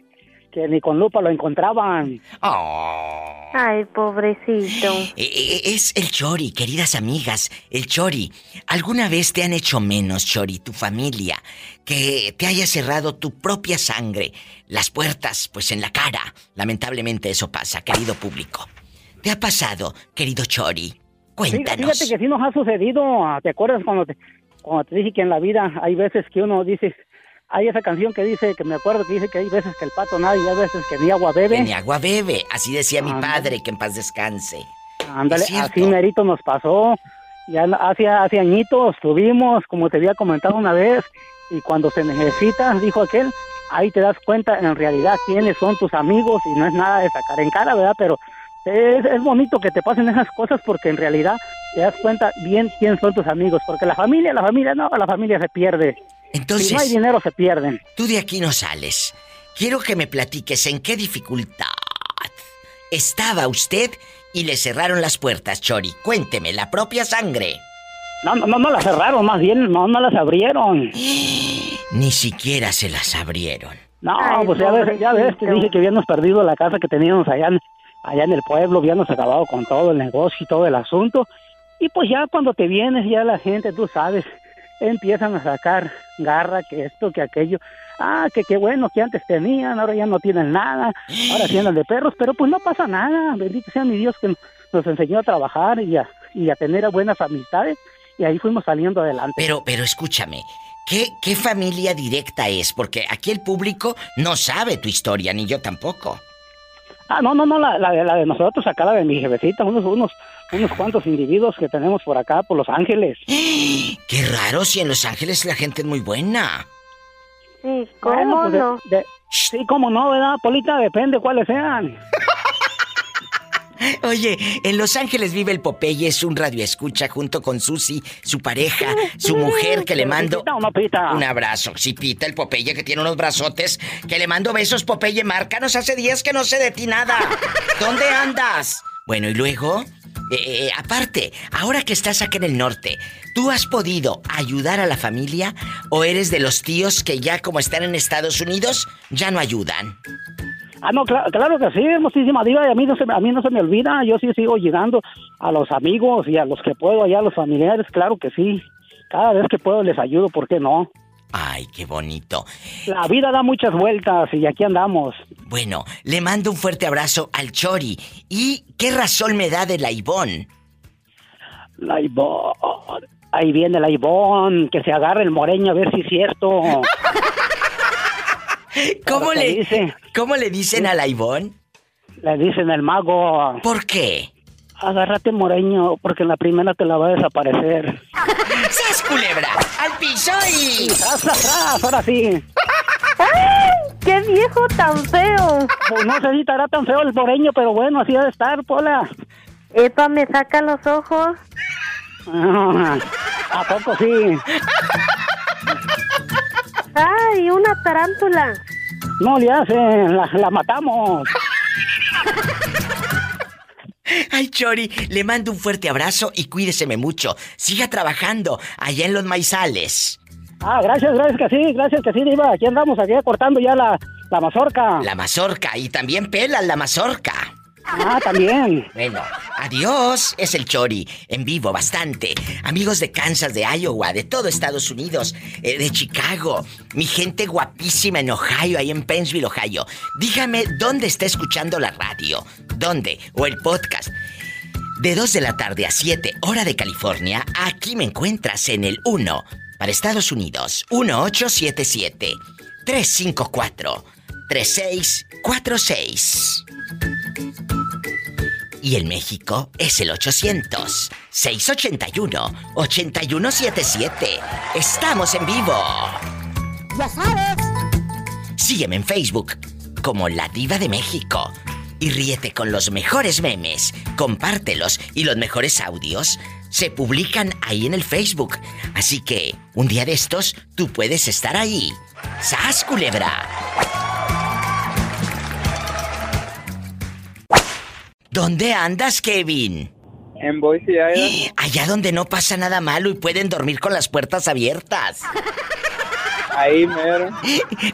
que ni con lupa lo encontraban. Oh. Ay, pobrecito. E, e, es el Chori, queridas amigas. El Chori. ¿Alguna vez te han hecho menos, Chori, tu familia? Que te haya cerrado tu propia sangre, las puertas, pues en la cara. Lamentablemente eso pasa, querido público. ¿Te ha pasado, querido Chori? Cuéntanos. Fíjate que sí nos ha sucedido. ¿Te acuerdas cuando te, cuando te dije que en la vida hay veces que uno dice, hay esa canción que dice, que me acuerdo que dice que hay veces que el pato nada y hay veces que ni agua bebe. ni agua bebe, así decía mi padre, que en paz descanse. Ándale, así merito nos pasó. Ya hace, hace añitos tuvimos, como te había comentado una vez, y cuando se necesita, dijo aquel, ahí te das cuenta en realidad quiénes son tus amigos y no es nada de sacar en cara, ¿verdad? Pero es, es bonito que te pasen esas cosas porque en realidad te das cuenta bien quién son tus amigos, porque la familia, la familia no, la familia se pierde. Entonces, si no hay dinero se pierden. Tú de aquí no sales. Quiero que me platiques en qué dificultad estaba usted y le cerraron las puertas, Chori. Cuénteme, la propia sangre. No, no, no las cerraron, más bien no, no las abrieron. Ni siquiera se las abrieron. No, pues ya ves, ya ves, te dije que habíamos perdido la casa que teníamos allá en, allá en el pueblo, habíamos acabado con todo el negocio y todo el asunto. Y pues ya cuando te vienes, ya la gente, tú sabes, empiezan a sacar garra, que esto, que aquello. Ah, que qué bueno que antes tenían, ahora ya no tienen nada, ahora sí de perros, pero pues no pasa nada, bendito sea mi Dios que nos enseñó a trabajar y a, y a tener buenas amistades y ahí fuimos saliendo adelante. Pero, pero escúchame, ¿qué, ¿qué familia directa es? Porque aquí el público no sabe tu historia, ni yo tampoco. Ah, no, no, no, la, la, la de nosotros, acá la de mi jefecita, unos, unos, unos cuantos individuos que tenemos por acá, por Los Ángeles. Qué raro, si en Los Ángeles la gente es muy buena. Sí, ¿cómo pues no? sí, cómo no, ¿verdad, Polita? Depende cuáles sean. Oye, en Los Ángeles vive el Popeye, es un radioescucha junto con Susi, su pareja, su mujer que le mando un abrazo. Sí, Pita, el Popeye que tiene unos brazotes, que le mando besos, Popeye, márcanos hace días que no sé de ti nada. ¿Dónde andas? Bueno, y luego, eh, eh, aparte, ahora que estás aquí en el norte, ¿tú has podido ayudar a la familia o eres de los tíos que ya como están en Estados Unidos ya no ayudan? Ah, no, claro, que sí, muchísima diva, y a mí, no se, a mí no se me olvida, yo sí sigo llegando a los amigos y a los que puedo, allá a los familiares, claro que sí. cada vez que puedo les ayudo, ¿por qué no? Ay, qué bonito. La vida da muchas vueltas y aquí andamos. Bueno, le mando un fuerte abrazo al Chori. ¿Y qué razón me da de la Ivón? La Ivón. Ahí viene la Ivón, que se agarre el moreño a ver si es cierto. ¿Cómo le, dice? ¿Cómo le dicen a la Ivón? Le dicen el mago. ¿Por qué? Agárrate, moreño, porque en la primera te la va a desaparecer. ¡Sas, culebra! ¡Al piso y... ¡Tras, tras, Ahora sí. ¡Ay! ¡Qué viejo tan feo! Pues no sé si estará tan feo el moreño, pero bueno, así debe estar, Pola. Epa, me saca los ojos. ¿A poco sí? ¡Ay, una tarántula! No le hacen, la, la matamos. Ay, Chori, le mando un fuerte abrazo y cuídeseme mucho. Siga trabajando allá en los maizales. Ah, gracias, gracias que sí, gracias que sí, Diva. Aquí andamos, aquí cortando ya la, la mazorca. La mazorca, y también pelan la mazorca. Ah, también. Bueno, adiós. Es el Chori, en vivo bastante. Amigos de Kansas, de Iowa, de todo Estados Unidos, eh, de Chicago, mi gente guapísima en Ohio, ahí en Pennsville, Ohio. Dígame dónde está escuchando la radio, dónde, o el podcast. De 2 de la tarde a 7, hora de California, aquí me encuentras en el 1, para Estados Unidos, 1877 354 3646. Y en México es el 800-681-8177. Estamos en vivo. Ya sabes. Sígueme en Facebook como La Diva de México. Y ríete con los mejores memes, compártelos y los mejores audios se publican ahí en el Facebook. Así que, un día de estos, tú puedes estar ahí. ¡Sas, culebra! ¿Dónde andas, Kevin? En Boise, Idaho. Allá donde no pasa nada malo y pueden dormir con las puertas abiertas. Ahí, mero.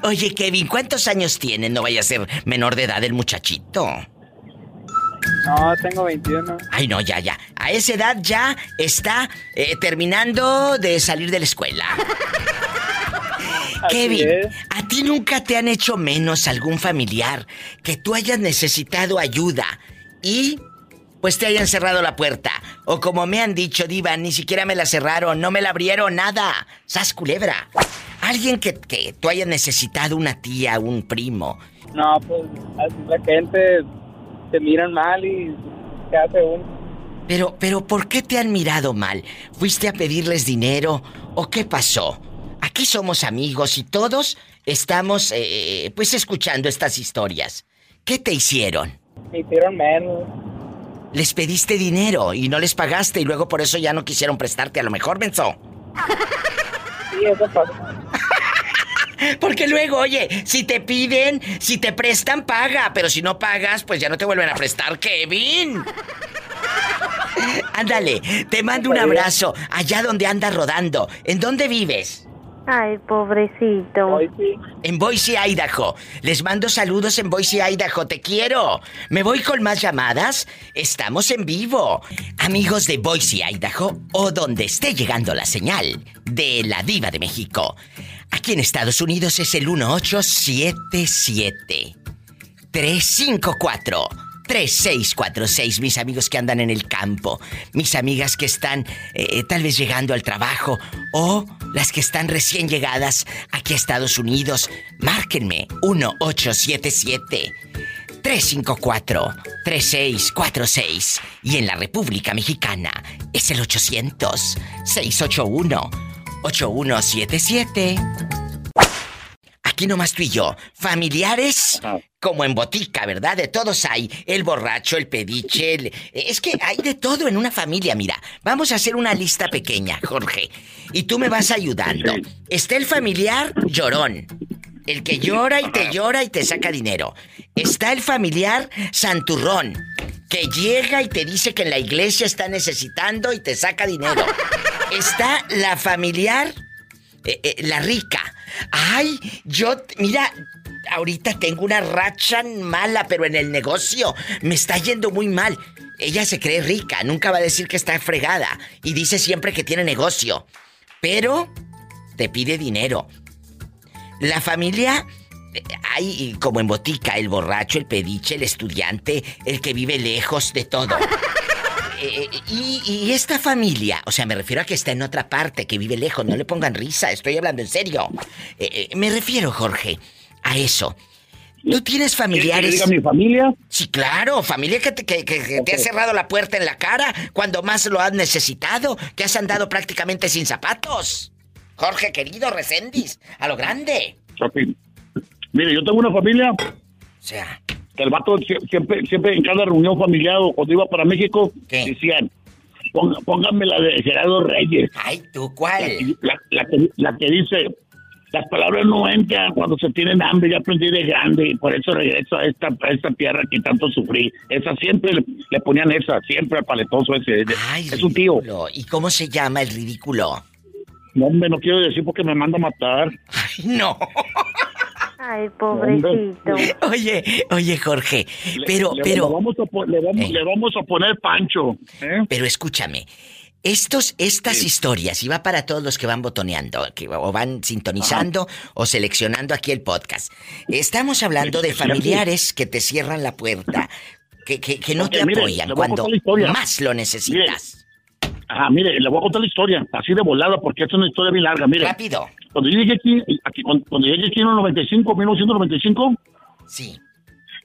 Oye, Kevin, ¿cuántos años tiene? No vaya a ser menor de edad el muchachito. No, tengo 21. Ay, no, ya, ya. A esa edad ya está eh, terminando de salir de la escuela. Kevin, ¿a ti nunca te han hecho menos algún familiar que tú hayas necesitado ayuda y pues te hayan cerrado la puerta. O como me han dicho, Diva, ni siquiera me la cerraron, no me la abrieron, nada. Sas culebra. Alguien que, que tú hayas necesitado una tía, un primo. No, pues la gente te miran mal y te hace uno. Pero, pero, ¿por qué te han mirado mal? ¿Fuiste a pedirles dinero o qué pasó? Aquí somos amigos y todos estamos, eh, pues, escuchando estas historias. ¿Qué te hicieron? Me hicieron menos. Les pediste dinero y no les pagaste y luego por eso ya no quisieron prestarte. A lo mejor, Benzo. Sí, eso. Porque luego, oye, si te piden, si te prestan, paga. Pero si no pagas, pues ya no te vuelven a prestar, Kevin. Ándale, te mando un abrazo allá donde andas rodando. ¿En dónde vives? Ay, pobrecito. En Boise, Idaho. Les mando saludos en Boise, Idaho. Te quiero. ¿Me voy con más llamadas? Estamos en vivo. Amigos de Boise, Idaho, o donde esté llegando la señal de la Diva de México. Aquí en Estados Unidos es el 1877 354 3646, mis amigos que andan en el campo, mis amigas que están eh, tal vez llegando al trabajo o las que están recién llegadas aquí a Estados Unidos, márquenme 1877 354 3646 y en la República Mexicana es el 800 681 8177. Aquí nomás tú y yo, familiares como en botica, ¿verdad? De todos hay. El borracho, el pediche, es que hay de todo en una familia, mira. Vamos a hacer una lista pequeña, Jorge. Y tú me vas ayudando. Está el familiar llorón. El que llora y te llora y te saca dinero. Está el familiar santurrón. Que llega y te dice que en la iglesia está necesitando y te saca dinero. Está la familiar, eh, eh, la rica Ay, yo, mira, ahorita tengo una racha mala, pero en el negocio me está yendo muy mal. Ella se cree rica, nunca va a decir que está fregada y dice siempre que tiene negocio. pero te pide dinero. La familia eh, hay como en botica el borracho, el pediche, el estudiante, el que vive lejos de todo. Eh, eh, y, esta familia, o sea, me refiero a que está en otra parte, que vive lejos, no le pongan risa, estoy hablando en serio. me refiero, Jorge, a eso. ¿Tú tienes familiares? diga mi familia? Sí, claro, familia que, te, que, te ha cerrado la puerta en la cara cuando más lo has necesitado, que has andado prácticamente sin zapatos. Jorge, querido, Recendis, a lo grande. Mire, yo tengo una familia. O sea. Que el vato siempre, siempre en cada reunión familiar o cuando iba para México, decían, pónganme la de Gerardo Reyes. Ay, ¿tú cuál? La, que, la que dice, las palabras no entran cuando se tienen hambre, ya aprendí de grande y por eso regreso a esta, esta tierra que tanto sufrí. Esa siempre le, ponían esa, siempre al paletoso ese. es un tío. ¿Y cómo se llama el ridículo? No, hombre, no quiero decir porque me manda a matar. Ay, no. Ay, pobrecito. Oye, oye, Jorge, pero, pero... Le vamos, a, poner Pancho. ¿eh? Pero escúchame, estos, estas historias, y va para todos los que van botoneando, que, o van sintonizando o seleccionando aquí el podcast. Estamos hablando de familiares que te cierran la puerta, que, que, no te apoyan cuando más lo necesitas. Ah, mire, le voy a contar la historia, así de volada, porque es una historia bien larga, mire. Rápido. Cuando yo llegué aquí, aquí cuando, llegué aquí en el 95, 1995. Sí.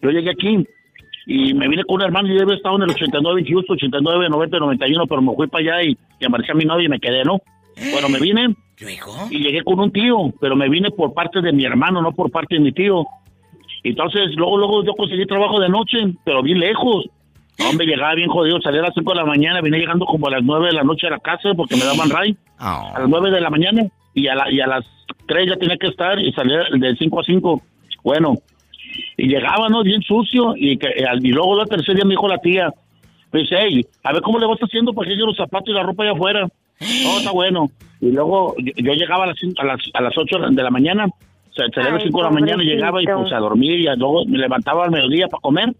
Yo llegué aquí y me vine con un hermano, yo había estado en el 89 en Houston, 89, 90, 91, pero me fui para allá y, y a mi novia y me quedé, ¿no? Bueno, me vine. ¿Luego? Y llegué con un tío, pero me vine por parte de mi hermano, no por parte de mi tío. Entonces, luego, luego yo conseguí trabajo de noche, pero bien lejos. Hombre, llegaba bien jodido, salía a las 5 de la mañana, vine llegando como a las 9 de la noche a la casa porque me daban ray. Oh. A las 9 de la mañana y a, la, y a las 3 ya tenía que estar y salía de 5 a 5. Bueno, y llegaba, ¿no? Bien sucio y, que, y luego la tercera día me dijo la tía, me dice, hey, a ver cómo le vas haciendo para que los zapatos y la ropa allá afuera. No, está bueno. Y luego yo, llegaba a las, a las, a las 8 de la mañana, salía a las 5 de la mañana y llegaba y pues a dormir y luego me levantaba al mediodía para comer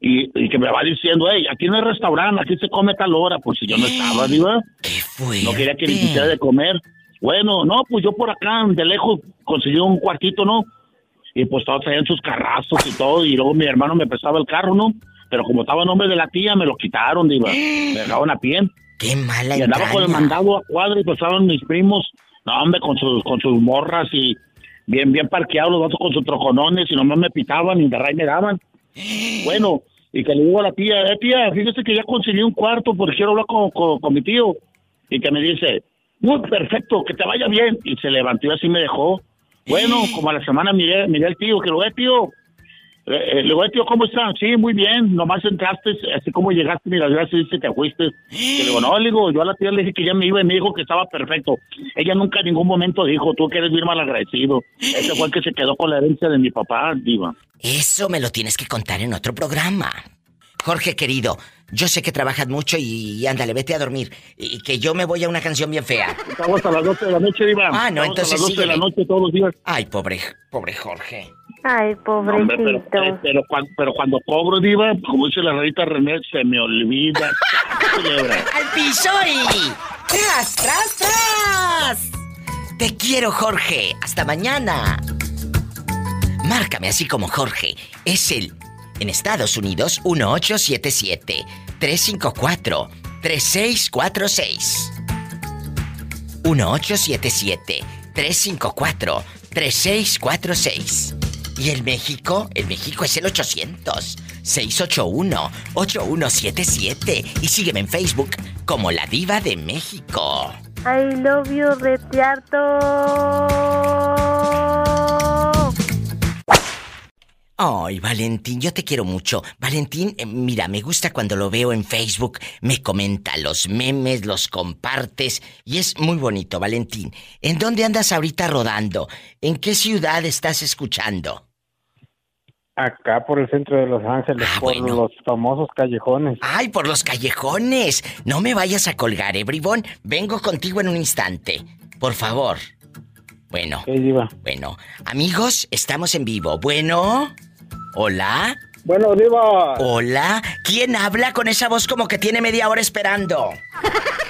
y, que me va diciendo, hey, aquí no hay restaurante, aquí se come tal hora, pues si yo no estaba, ¿sí, ¿Qué No quería que le quisiera de comer. Bueno, no, pues yo por acá, de lejos, conseguí un cuartito, ¿no? Y pues todos traían sus carrazos y todo, y luego mi hermano me prestaba el carro, ¿no? Pero como estaba en nombre de la tía, me lo quitaron, diva. Me dejaron a pie. Qué mala Y andaba con el mandado a cuadro y pasaban mis primos, no, hombre, con sus, con sus morras y bien, bien parqueados los vatos con sus troconones y nomás me pitaban y de ray me daban. Bueno, y que le digo a la tía, eh, tía, fíjese que ya conseguí un cuarto porque quiero hablar con, con, mi tío. Y que me dice, muy perfecto, que te vaya bien. Y se levantó y así me dejó. Bueno, como a la semana miré, miré al tío, que lo ve, tío. Eh, eh, le digo, tío, ¿cómo están? Sí, muy bien. Nomás entraste, así como llegaste, mira, gracias, y te fuiste. Y le digo, no, le digo, yo a la tía le dije que ya me iba y me dijo que estaba perfecto. Ella nunca en ningún momento dijo, tú que eres bien mal agradecido. Ese fue el que se quedó con la herencia de mi papá, diva. Eso me lo tienes que contar en otro programa. Jorge querido, yo sé que trabajas mucho y, ándale, vete a dormir. Y que yo me voy a una canción bien fea. Estamos a las 12 de la noche, Diva. Ah, no, entonces a las 12 de la noche todos los días. Ay, pobre, pobre Jorge. Ay, pobrecito. pero, cuando, pero, cuando cobro, Diva, como dice la rarita René, se me olvida. ¡Al piso y... ¡Tras, tras, tras! Te quiero, Jorge. Hasta mañana. Márcame así como Jorge. Es el en Estados Unidos, 1877-354-3646. 1877-354-3646. Y en México, en México es el 800-681-8177. Y sígueme en Facebook como La Diva de México. I love you, Ay, Valentín, yo te quiero mucho. Valentín, eh, mira, me gusta cuando lo veo en Facebook, me comenta los memes, los compartes y es muy bonito, Valentín. ¿En dónde andas ahorita rodando? ¿En qué ciudad estás escuchando? Acá por el centro de Los Ángeles, ah, por los famosos callejones. Ay, por los callejones. No me vayas a colgar, eh, bribón. Vengo contigo en un instante. Por favor. Bueno. Bueno, amigos, estamos en vivo. Bueno. Hola. Bueno, Diva. Hola. ¿Quién habla con esa voz como que tiene media hora esperando?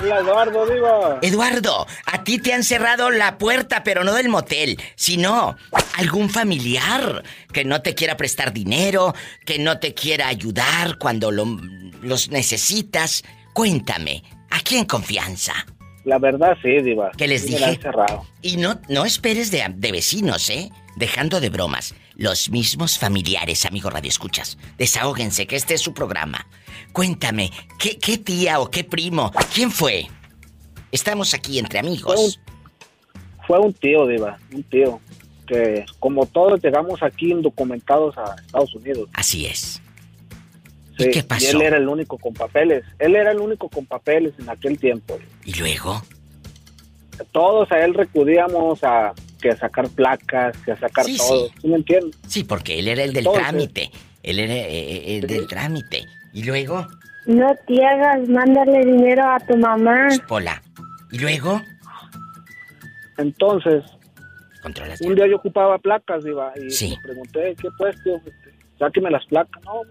Hola, Eduardo, Diva. Eduardo, a ti te han cerrado la puerta, pero no del motel, sino algún familiar que no te quiera prestar dinero, que no te quiera ayudar cuando los necesitas. Cuéntame, aquí en confianza. La verdad sí, Diva. Que les dije. cerrado. Y no, no esperes de, de vecinos, ¿eh? Dejando de bromas. Los mismos familiares, amigo Radio Escuchas. Desahóguense, que este es su programa. Cuéntame, ¿qué, ¿qué, tía o qué primo? ¿Quién fue? Estamos aquí entre amigos. Fue un, tío, Diva, un tío. Que como todos llegamos aquí indocumentados a Estados Unidos. Así es. ¿Y qué pasó? Y él era el único con papeles. Él era el único con papeles en aquel tiempo. ¿Y luego? Todos a él recudíamos a que a sacar placas, que a sacar todo. Sí. me entiendes? Sí, porque él era el del trámite. Él era eh, eh, el del trámite. ¿Y luego? No te hagas, mándale dinero a tu mamá. Pola. ¿Y luego? Entonces, un día yo ocupaba placas, iba, y me pregunté, ¿qué pues, tío? Sáqueme las placas. No,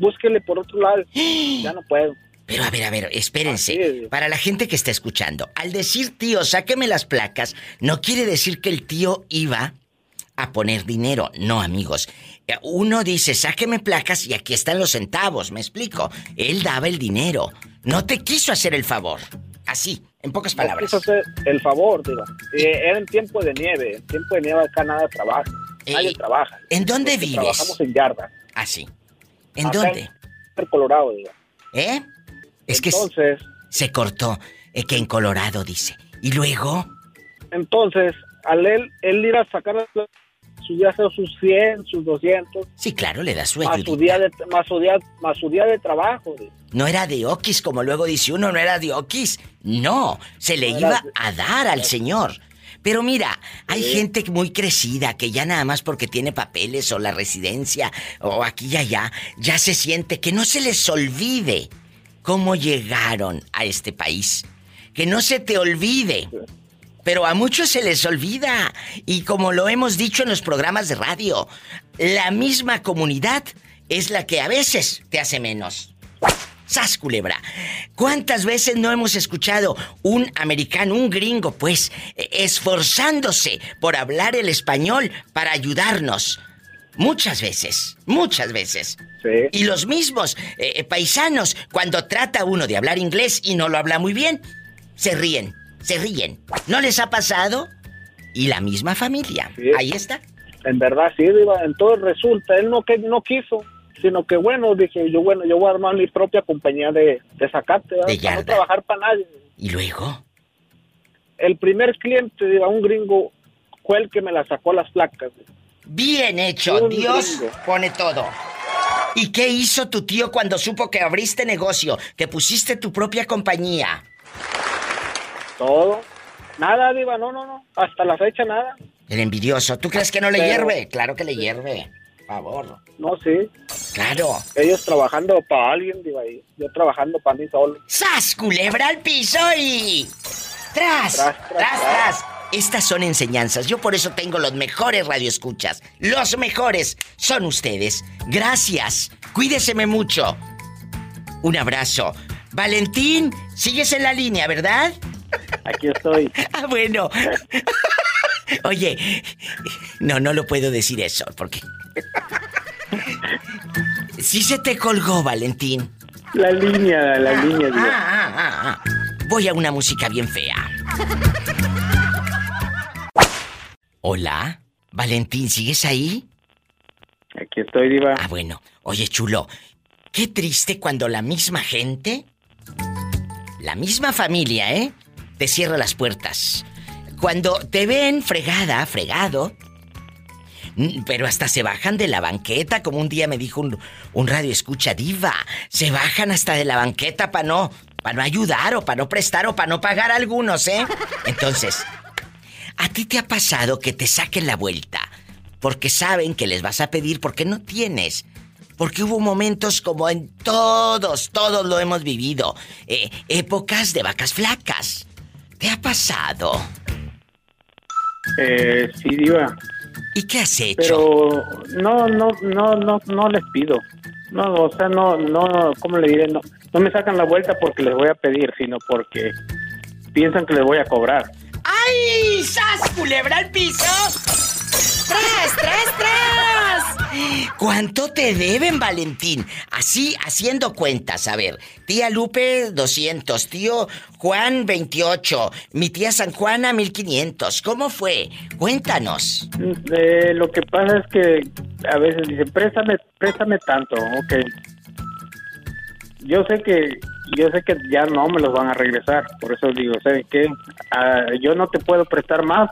búsquele por otro lado. ya no puedo. Pero a ver, a ver, espérense. Para la gente que está escuchando, al decir tío, sáqueme las placas, no quiere decir que el tío iba a poner dinero. No, amigos. Uno dice, sáqueme placas y aquí están los centavos, me explico. Él daba el dinero. No te quiso hacer el favor. Así, en pocas palabras. quiso hacer el favor, digo. Eh, era en tiempo de nieve. En tiempo de nieve acá nada trabaja. Nadie eh, trabaja. ¿En dónde vives? Trabajamos en yarda. Ah, sí. ¿En dónde? En Colorado, digo. ¿Eh? Es entonces, que se cortó. Eh, que en Colorado, dice. ¿Y luego? Entonces, al él, él ir a sacar su día sus 100, sus 200. Sí, claro, le da su más su, día de, más, su día, más su día de trabajo. No era de Oquis, como luego dice uno, no era de Oquis. No, se le iba a dar al señor. Pero mira, hay gente muy crecida que ya nada más porque tiene papeles o la residencia o aquí y allá, ya se siente que no se les olvide cómo llegaron a este país. Que no se te olvide pero a muchos se les olvida. Y como lo hemos dicho en los programas de radio, la misma comunidad es la que a veces te hace menos. ¡Sas, culebra! ¿Cuántas veces no hemos escuchado un americano, un gringo, pues, esforzándose por hablar el español para ayudarnos? Muchas veces, muchas veces. Y los mismos eh, paisanos, cuando trata uno de hablar inglés y no lo habla muy bien, se ríen se ríen. ¿No les ha pasado? Y la misma familia. Ahí está. En verdad, sí, En todo resulta. Él no, que, no quiso, sino que bueno, dije yo, bueno, yo voy a armar mi propia compañía de, de para no trabajar para nadie. ¿Y luego? El primer cliente, digo, un gringo, fue el que me la sacó las placas. Bien hecho, Dios pone todo. ¿Y qué hizo tu tío cuando supo que abriste negocio, que pusiste tu propia compañía? Todo. Nada, Diva, no, no, no. Hasta la fecha nada. El envidioso. ¿Tú crees que no le hierve? Claro que le hierve. favor. No, sí. Claro. Ellos trabajando para alguien, Diva, y yo trabajando para mí solo. ¡Sas, culebra al piso y... ¡Tras! ¡Tras, tras, tras! Estas son enseñanzas. Yo por eso tengo los mejores radioescuchas. Los mejores son ustedes. Gracias. Cuídeseme mucho. Un abrazo. Valentín, sigues en la línea, ¿verdad? Aquí estoy. Ah, bueno. Oye, no, no lo puedo decir eso, porque... Sí se te colgó, Valentín. La línea, la ah, línea. Ah, ah, Voy a una música bien fea. Hola, Valentín, ¿sigues ahí? Aquí estoy, Diva. Ah, bueno. Oye, chulo, qué triste cuando la misma gente, la misma familia, ¿eh? Te cierra las puertas. Cuando te ven fregada, fregado, pero hasta se bajan de la banqueta, como un día me dijo un, radio escucha diva. Se bajan hasta de la banqueta para no, para no ayudar o para no prestar o para no pagar a algunos, ¿eh? Entonces, ¿a ti te ha pasado que te saquen la vuelta? Porque saben que les vas a pedir porque no tienes. Porque hubo momentos como en todos, todos lo hemos vivido. Eh, épocas de vacas flacas. ¿Te ha pasado? Eh, sí, Diva. ¿Y qué has hecho? Pero no, no, no, no, no les pido. No, o sea, no, no, ¿cómo le diré? No, no me sacan la vuelta porque les voy a pedir, sino porque piensan que les voy a cobrar. ¡Ay! ¡Sas! ¡Culebra al piso! ¡Tras, tras, tras! ¿Cuánto te deben, Valentín? Así, haciendo cuentas. A ver, tía Lupe, 200. Tío Juan, 28. Mi tía San Juana, 1500. ¿Cómo fue? Cuéntanos. Eh, lo que pasa es que a veces dicen, préstame, préstame tanto. Ok. Yo sé que yo sé que ya no me los van a regresar. Por eso digo, ¿sabes qué? Ah, yo no te puedo prestar más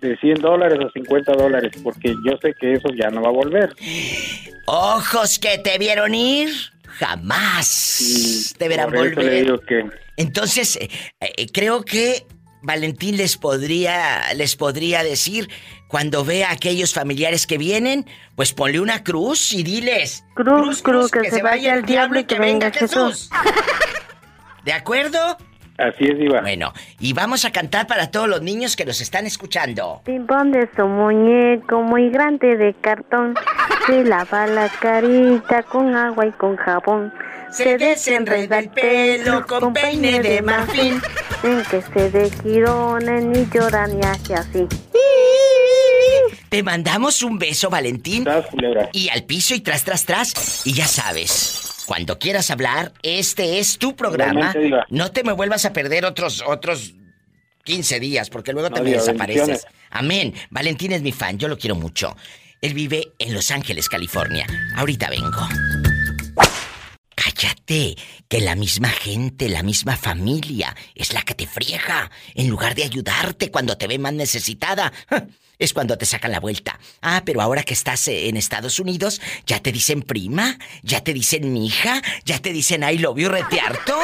de 100 dólares o 50 dólares, porque yo sé que eso ya no va a volver. Ojos que te vieron ir, jamás te verán volver. Entonces, eh, eh, creo que Valentín les podría, les podría decir, cuando vea a aquellos familiares que vienen, pues ponle una cruz y diles... Cruz, cruz, que, se, vaya el diablo y que, venga Jesús. ¿De acuerdo? Así es, Iván. Bueno, y vamos a cantar para todos los niños que nos están escuchando. Pimpón de su muñeco muy grande de cartón. Se lava la carita con agua y con jabón. Se desenreda el pelo con peine de marfil. En que se de girones ni llora ni hace así. Te mandamos un beso, Valentín. Y al piso y tras, tras, tras. Y ya sabes. Cuando quieras hablar, este es tu programa. No te me vuelvas a perder otros otros 15 días, porque luego te me desapareces. Amén. Valentín es mi fan, yo lo quiero mucho. Él vive en Los Ángeles, California. Ahorita vengo. Cállate, que la misma gente, la misma familia es la que te friega, en lugar de ayudarte cuando te ve más necesitada es cuando te sacan la vuelta. Ah, pero ahora que estás eh, en Estados Unidos, ya te dicen prima, ya te dicen hija, ya te dicen I love you retearto.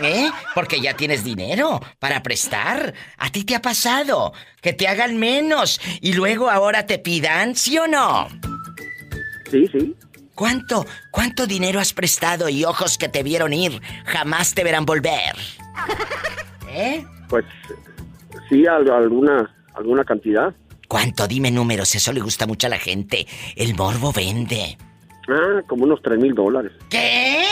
¿Eh? Porque ya tienes dinero para prestar. ¿A ti te ha pasado? Que te hagan menos y luego ahora te pidan, ¿sí o no? Sí, sí. ¿Cuánto, cuánto dinero has prestado y ojos que te vieron ir jamás te verán volver? ¿Eh? Pues sí, alguna, alguna cantidad. ¿Cuánto? Dime números, eso le gusta mucho a la gente. El morbo vende. Ah, como unos tres mil dólares. ¿Qué?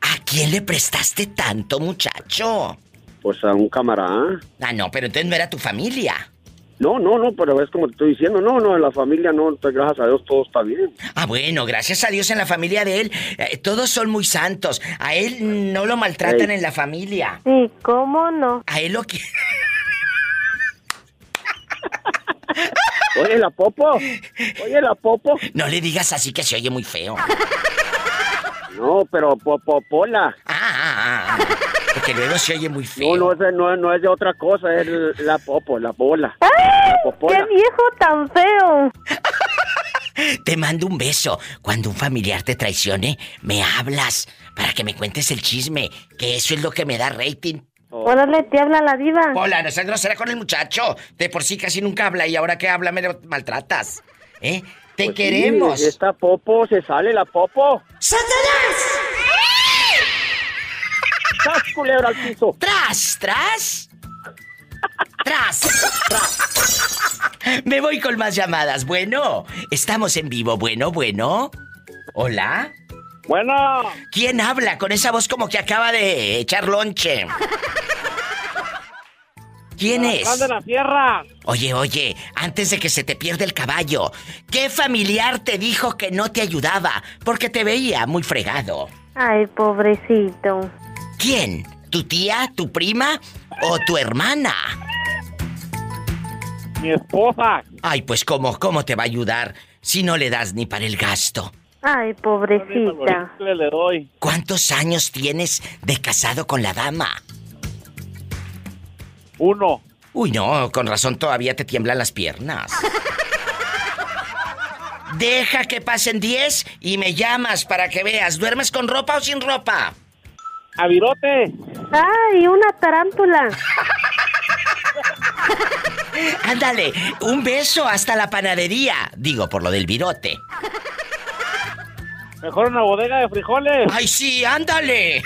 ¿A quién le prestaste tanto, muchacho? Pues a un camarada. Ah, no, pero entonces no era tu familia. No, no, no, pero es como te estoy diciendo, no, no, en la familia no, pues, gracias a Dios todo está bien. Ah, bueno, gracias a Dios en la familia de él, eh, todos son muy santos. A él no lo maltratan en la familia. Sí, ¿cómo no? A él lo que... Oye, la popo. Oye, la popo. No le digas así que se oye muy feo. No, pero popola. Ah, ah, ah. Porque luego se oye muy feo. No, no es, no, no es de otra cosa, es la popo, la bola. ¡Qué viejo tan feo! Te mando un beso. Cuando un familiar te traicione, me hablas para que me cuentes el chisme, que eso es lo que me da rating. Órale, te habla la diva. Hola, no seas grosera con el muchacho. De por sí casi nunca habla y ahora que habla me maltratas. ¿Eh? Te pues queremos. esta popo, se sale la popo. ¡Satanás! ¡Tras, culebra al piso! ¡Tras, tras! ¡Tras! ¡Tras! Me voy con más llamadas. Bueno, estamos en vivo. Bueno, bueno. ¿Hola? Bueno. ¿Quién habla con esa voz como que acaba de echar lonche? ¿Quién es? de la tierra. Oye, oye, antes de que se te pierda el caballo, ¿qué familiar te dijo que no te ayudaba porque te veía muy fregado? Ay, pobrecito. ¿Quién? ¿Tu tía, tu prima o tu hermana? Mi esposa. Ay, pues cómo, cómo te va a ayudar si no le das ni para el gasto. Ay, pobrecita. Le doy. ¿Cuántos años tienes de casado con la dama? Uno. Uy, no, con razón todavía te tiemblan las piernas. Deja que pasen diez y me llamas para que veas. ¿Duermes con ropa o sin ropa? A virote. Ay, una tarántula. Ándale, un beso hasta la panadería. Digo, por lo del virote. Mejor una bodega de frijoles. Ay, sí, ándale.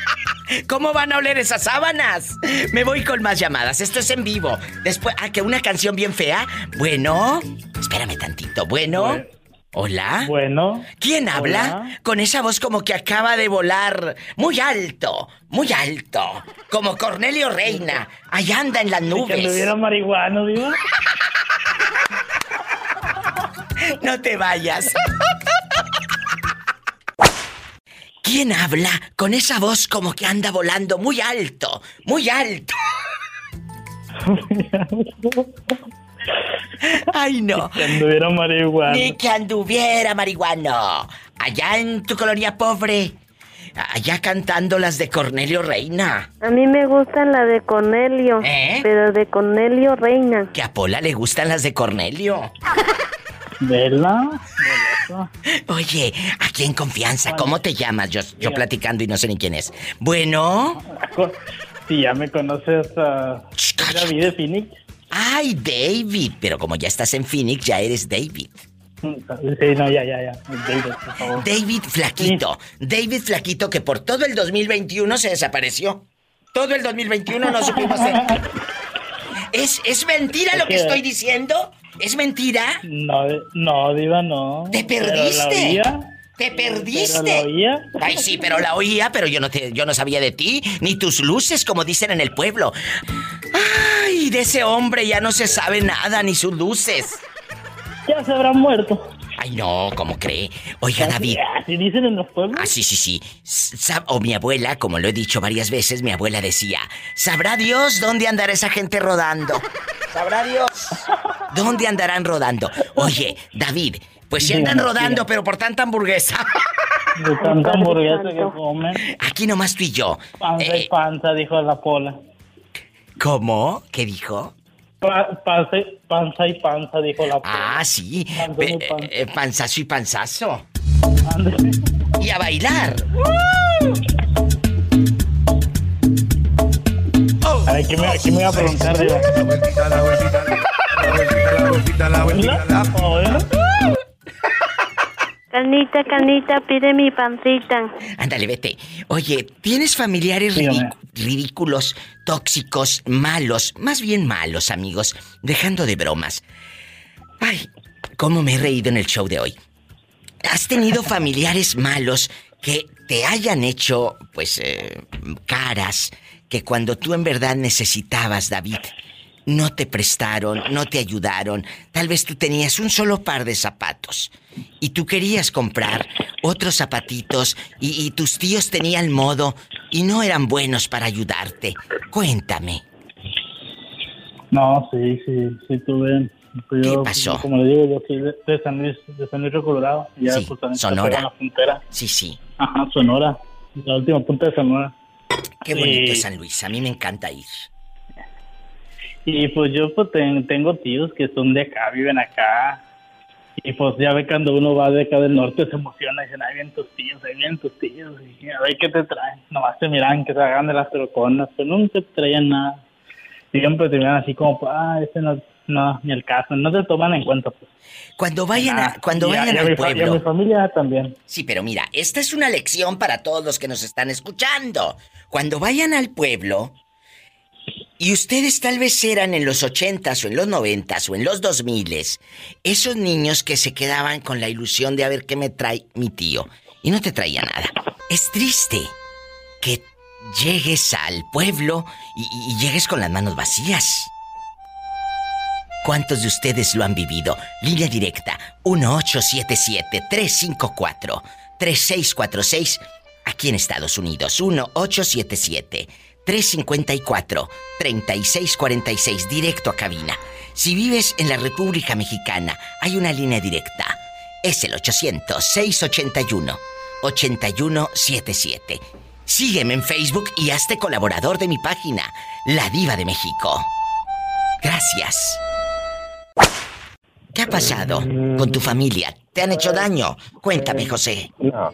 ¿Cómo van a oler esas sábanas? Me voy con más llamadas. Esto es en vivo. Después, ah, que una canción bien fea. Bueno, espérame tantito. Bueno. Hola. Bueno. ¿Quién habla? Con esa voz como que acaba de volar muy alto, muy alto. Como Cornelio Reina. Allá anda en las nubes. Que hubiera marihuano, digo. no te vayas. ¿Quién habla con esa voz como que anda volando muy alto, muy alto? Ay, no. Ni que anduviera marihuana. Ni que anduviera marihuano. Allá en tu colonia pobre. Allá cantando las de Cornelio Reina. A mí me gustan las de Cornelio. ¿Eh? Pero de Cornelio Reina. Que a Pola le gustan las de Cornelio. ¿Verdad? Oye, aquí en confianza, ¿cómo te llamas? Yo, yo platicando y no sé ni quién es. Bueno. Si ya me conoces a David de Phoenix. Ay, David. Pero como ya estás en Phoenix, ya eres David. Sí, no, ya, ya, ya. David, por favor. David Flaquito. David Flaquito que por todo el 2021 se desapareció. Todo el 2021 no supimos de... ¿Es, ¿Es mentira lo que estoy diciendo? ¿Es mentira? No, no, Diva, no. ¿Te perdiste? ¿Te perdiste? ¿Pero la oía? Ay, sí, pero la oía, pero yo no, te, yo no sabía de ti, ni tus luces, como dicen en el pueblo. Ay, de ese hombre ya no se sabe nada, ni sus luces. Ya se habrán muerto. Ay, no, ¿cómo cree? Oiga, David. ¿Así dicen en los pueblos? Ah, sí, sí, sí. O mi abuela, como lo he dicho varias veces, mi abuela decía: ¿Sabrá Dios dónde andará esa gente rodando? ¿Sabrá Dios? ¿Dónde andarán rodando? Oye, David, pues si andan rodando, pero por tanta hamburguesa. De tanta hamburguesa que comen. Aquí nomás tú y yo. Panza y eh, panza, dijo la pola. ¿Cómo? ¿Qué dijo? panza, panza, y panza, dijo la pola. Ah, sí. Eh, panzazo y panzazo. Y a bailar. A ver, ¿qué me, qué me iba a preguntar? De la vueltita, la vueltita, la vueltita, la vueltita, la vueltita, la Canita, canita, pide mi pancita. Ándale, vete. Oye, ¿tienes familiares ridículos, tóxicos, malos? Más bien malos, amigos. Dejando de bromas. Ay, cómo me he reído en el show de hoy. ¿Has tenido familiares malos que te hayan hecho, pues, eh, caras, que cuando tú en verdad necesitabas, David, no te prestaron, no te ayudaron. Tal vez tú tenías un solo par de zapatos y tú querías comprar otros zapatitos y, tus tíos tenían modo y no eran buenos para ayudarte. Cuéntame. No, sí, sí, sí tuve. Pues ¿Qué pasó? Como le digo, yo soy de, San Luis, de San Luis Colorado. Ya, sí, pues, Sonora. La frontera. Sí, sí. Ajá, Sonora. La última punta de Sonora. Qué bonito San Luis. A mí me encanta ir. Y pues yo pues tengo tíos que son de acá, viven acá. Y pues ya ve cuando uno va de acá del norte se emociona y dicen, ahí vienen tus tíos, ahí vienen tus tíos. Y a ver qué te traen. Nomás te miran que se hagan de las troconas, pero nunca te traían nada. Siempre te miran así como, ah, ese no, no, ni el caso, no te toman en cuenta. Pues. Cuando vayan, a, cuando vayan al pueblo. Y mi familia también. Sí, pero mira, esta es una lección para todos los que nos están escuchando. Cuando vayan al pueblo, y ustedes tal vez eran en los ochentas o en los noventas o en los dos miles esos niños que se quedaban con la ilusión de a ver qué me trae mi tío y no te traía nada. Es triste que llegues al pueblo y, y llegues con las manos vacías. ¿Cuántos de ustedes lo han vivido? Línea directa 1877-354-3646 aquí en Estados Unidos. 1877 354-3646, directo a cabina. Si vives en la República Mexicana, hay una línea directa. Es el 800-681-8177. Sígueme en Facebook y hazte colaborador de mi página, La Diva de México. Gracias. ¿Qué ha pasado con tu familia? ¿Te han hecho daño? Cuéntame, José. No.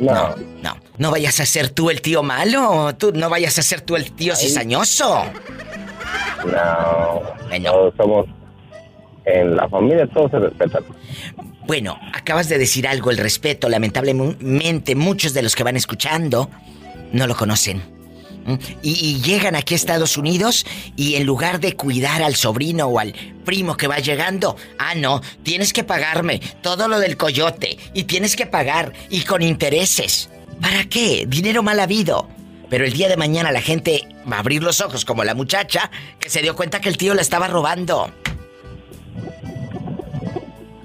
No. no. no. vayas a ser tú el tío malo. Tú no vayas a ser tú el tío cizañoso. No. Bueno. Todos somos. En la familia todos se respetan. Bueno, acabas de decir algo, el respeto. Lamentablemente, muchos de los que van escuchando no lo conocen. Y, llegan aquí a Estados Unidos y en lugar de cuidar al sobrino o al primo que va llegando, ah, no, tienes que pagarme todo lo del coyote y tienes que pagar y con intereses. ¿Para qué? Dinero mal habido. Pero el día de mañana la gente va a abrir los ojos como la muchacha que se dio cuenta que el tío la estaba robando.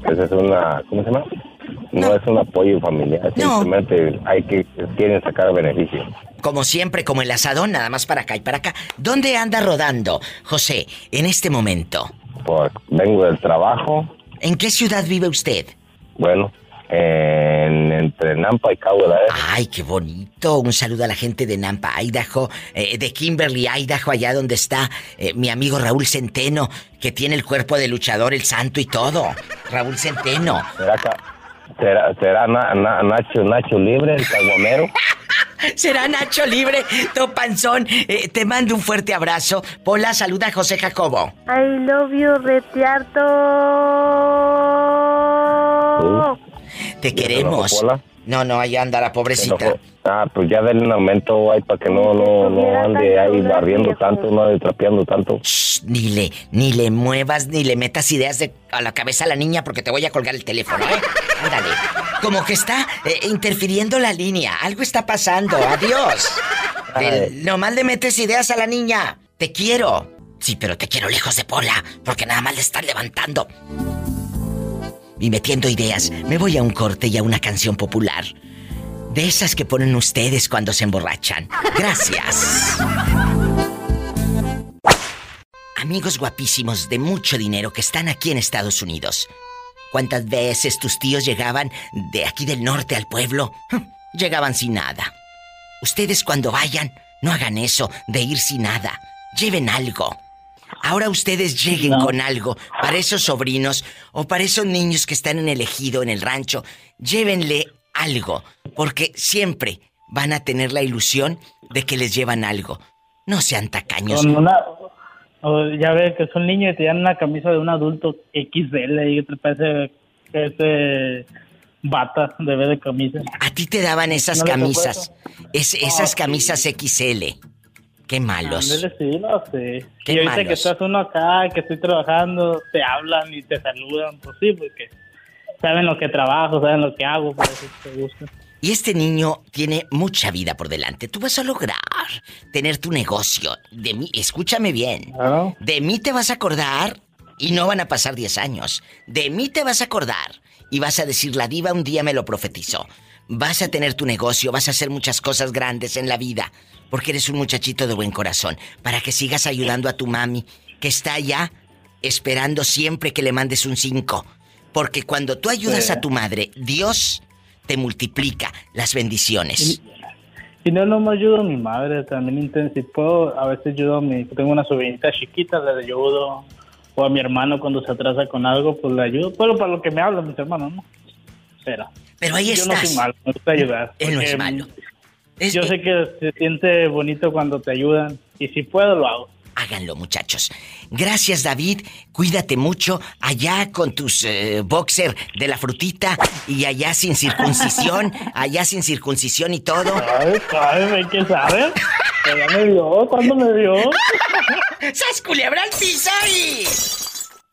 Esa es una, ¿cómo se llama? No, es un apoyo familiar, simplemente hay que quieren sacar beneficio. Como siempre, como el asadón, nada más para acá y para acá. ¿Dónde anda rodando, José, en este momento? Pues vengo del trabajo. ¿En qué ciudad vive usted? Bueno, en, entre Nampa y Cabo de Ay, qué bonito. Un saludo a la gente de Nampa, Idaho, eh, de Kimberly, Idaho, allá donde está eh, mi amigo Raúl Centeno, que tiene el cuerpo de luchador, el santo y todo. Raúl Centeno. ¿Será, será Nacho, Nacho Libre, el caguamero? Será Nacho Libre, tu panzón. Eh, te mando un fuerte abrazo. Pola, saluda a José Jacobo. I love you, retiarto. Te queremos. No, no, allá anda la pobrecita. Ah, pues ya denle un aumento ahí para que no, no, no ande ahí barriendo tanto, no ande trapeando tanto. ni le, ni le muevas, ni le metas ideas de, a la cabeza a la niña porque te voy a colgar el teléfono, ¿eh? Ándale. Como que está eh, interfiriendo la línea. Algo está pasando. Adiós. nomás le metes ideas a la niña. Te quiero. Sí, pero te quiero lejos de Pola, porque nada más le están levantando y metiendo ideas, me voy a un corte y a una canción popular. De esas que ponen ustedes cuando se emborrachan. Gracias. Amigos guapísimos de mucho dinero que están aquí en Estados Unidos. ¿Cuántas veces tus tíos llegaban de aquí del norte al pueblo? Llegaban sin nada. Ustedes cuando vayan, no hagan eso de ir sin nada. Lleven algo. Ahora ustedes lleguen con algo para esos sobrinos o para esos niños que están en el ejido, en el rancho. Llévenle algo, porque siempre van a tener la ilusión de que les llevan algo. No sean tacaños. ya ves que son niños y te dan una camisa de un adulto XL y te parece que es eh, bata de vez de camisa. A ti te daban esas camisas, esas camisas XL. Qué malos. sí, no sé. Qué y ahorita que estás uno acá, que estoy trabajando, te hablan y te saludan, pues sí, porque saben lo que trabajo, saben lo que hago, por eso te gusta. Y este niño tiene mucha vida por delante. Tú vas a lograr tener tu negocio. De mí, escúchame bien. De mí te vas a acordar y no van a pasar 10 años. De mí te vas a acordar y vas a decir, la diva un día me lo profetizó. Vas a tener tu negocio, vas a hacer muchas cosas grandes en la vida porque eres un muchachito de buen corazón, para que sigas ayudando a tu mami, que está allá esperando siempre que le mandes un 5. Porque cuando tú ayudas a tu madre, Dios te multiplica las bendiciones. Y, no, no me ayudo a mi madre, también si puedo, a veces ayudo a mi, tengo una sobrinita chiquita, le ayudo, o a mi hermano cuando se atrasa con algo, pues le ayudo, pero para lo que me hablan mis hermanos, ¿no? Pero, pero ahí yo no soy malo, me gusta ayudar. Él no es malo. Yo sé que se siente bonito cuando te ayudan y si puedo lo hago. Háganlo, muchachos. Gracias, David. Cuídate mucho allá con tus eh, boxer de la frutita y allá sin circuncisión, allá sin circuncisión y todo. Ay, ay, ¿qué sabes? Ya me dio, ¿cuándo me dio? ¡Sas culebra al piso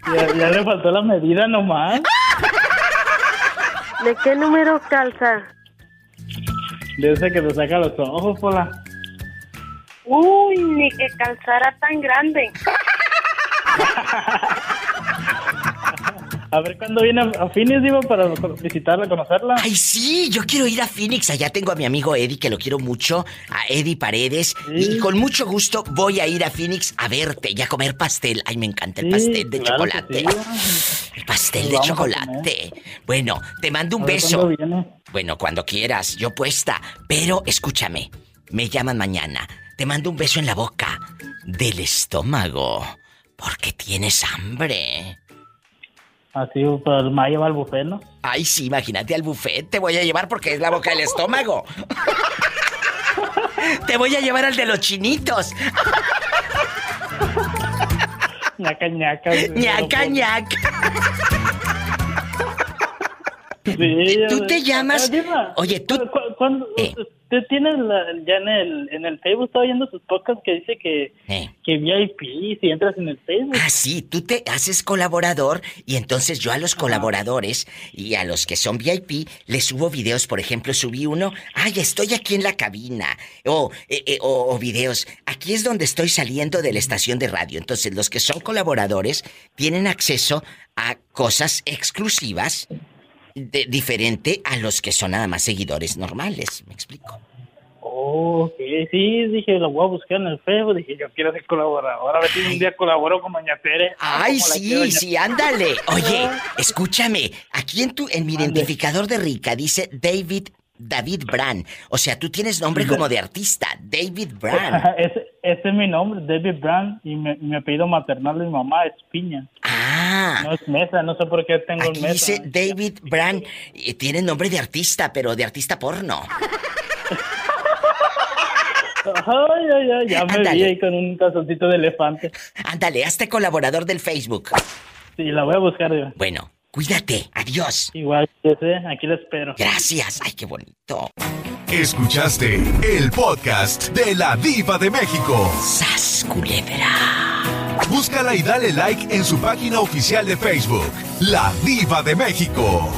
Ya, ya le faltó la medida nomás. ¿De qué número calza? De ese que te saca los ojos, Pola. Uy, ni que calzara tan grande. A ver cuándo viene a Phoenix, digo, para visitarla, conocerla. Ay, sí, yo quiero ir a Phoenix. Allá tengo a mi amigo Eddie, que lo quiero mucho, a Eddie Paredes. Y con mucho gusto voy a ir a Phoenix a verte y a comer pastel. Ay, me encanta el pastel de chocolate. El pastel de chocolate. Bueno, te mando un beso. Bueno, cuando quieras, yo puesta. Pero escúchame, me llaman mañana. Te mando un beso en la boca del estómago. Porque tienes hambre. Así, pues me va a llevar al buffet, ¿no? Ay, sí, imagínate al buffet. Te voy a llevar porque es la boca del estómago. Te voy a llevar al de los chinitos. ñaca, ñaca. ñaca, ñaca. Sí, ¿Tú te llamas? Oye, tú. ¿Cuándo, eh. Usted tiene ya en el, en el Facebook, estaba viendo sus podcasts que dice que, que VIP si entras en el Facebook. Ah, sí, tú te haces colaborador y entonces yo a los colaboradores y a los que son VIP les subo videos, por ejemplo, subí uno, ay, estoy aquí en la cabina, o, eh, eh, o, videos, aquí es donde estoy saliendo de la estación de radio. Entonces los que son colaboradores tienen acceso a cosas exclusivas de, diferente a los que son nada más seguidores normales, ¿me explico? Oh, sí, dije, lo voy a buscar en el Facebook, dije, yo quiero ser colaborador, a ver si un día colaboro con Doña Tere. Ay, sí, sí, ándale. Oye, escúchame, aquí en tu, en mi identificador de rica dice David David Brand. O sea, tú tienes nombre como de artista, David Brand. ese, es mi nombre, David Brand, y mi, apellido maternal de mi mamá es Piña. Ah. No es Mesa, no sé por qué tengo Aquí Mesa. dice David Brand, y tiene nombre de artista, pero de artista porno. Ay, ay, ay, ya me vi ahí con un calzoncito de elefante. Ándale, hazte colaborador del Facebook. Sí, la voy a buscar yo. Bueno, Cuídate, adiós. Igual, aquí lo espero. Gracias, ay, qué bonito. Escuchaste el podcast de la Diva de México. ¡Sas, culebra! Búscala y dale like en su página oficial de Facebook, La Diva de México.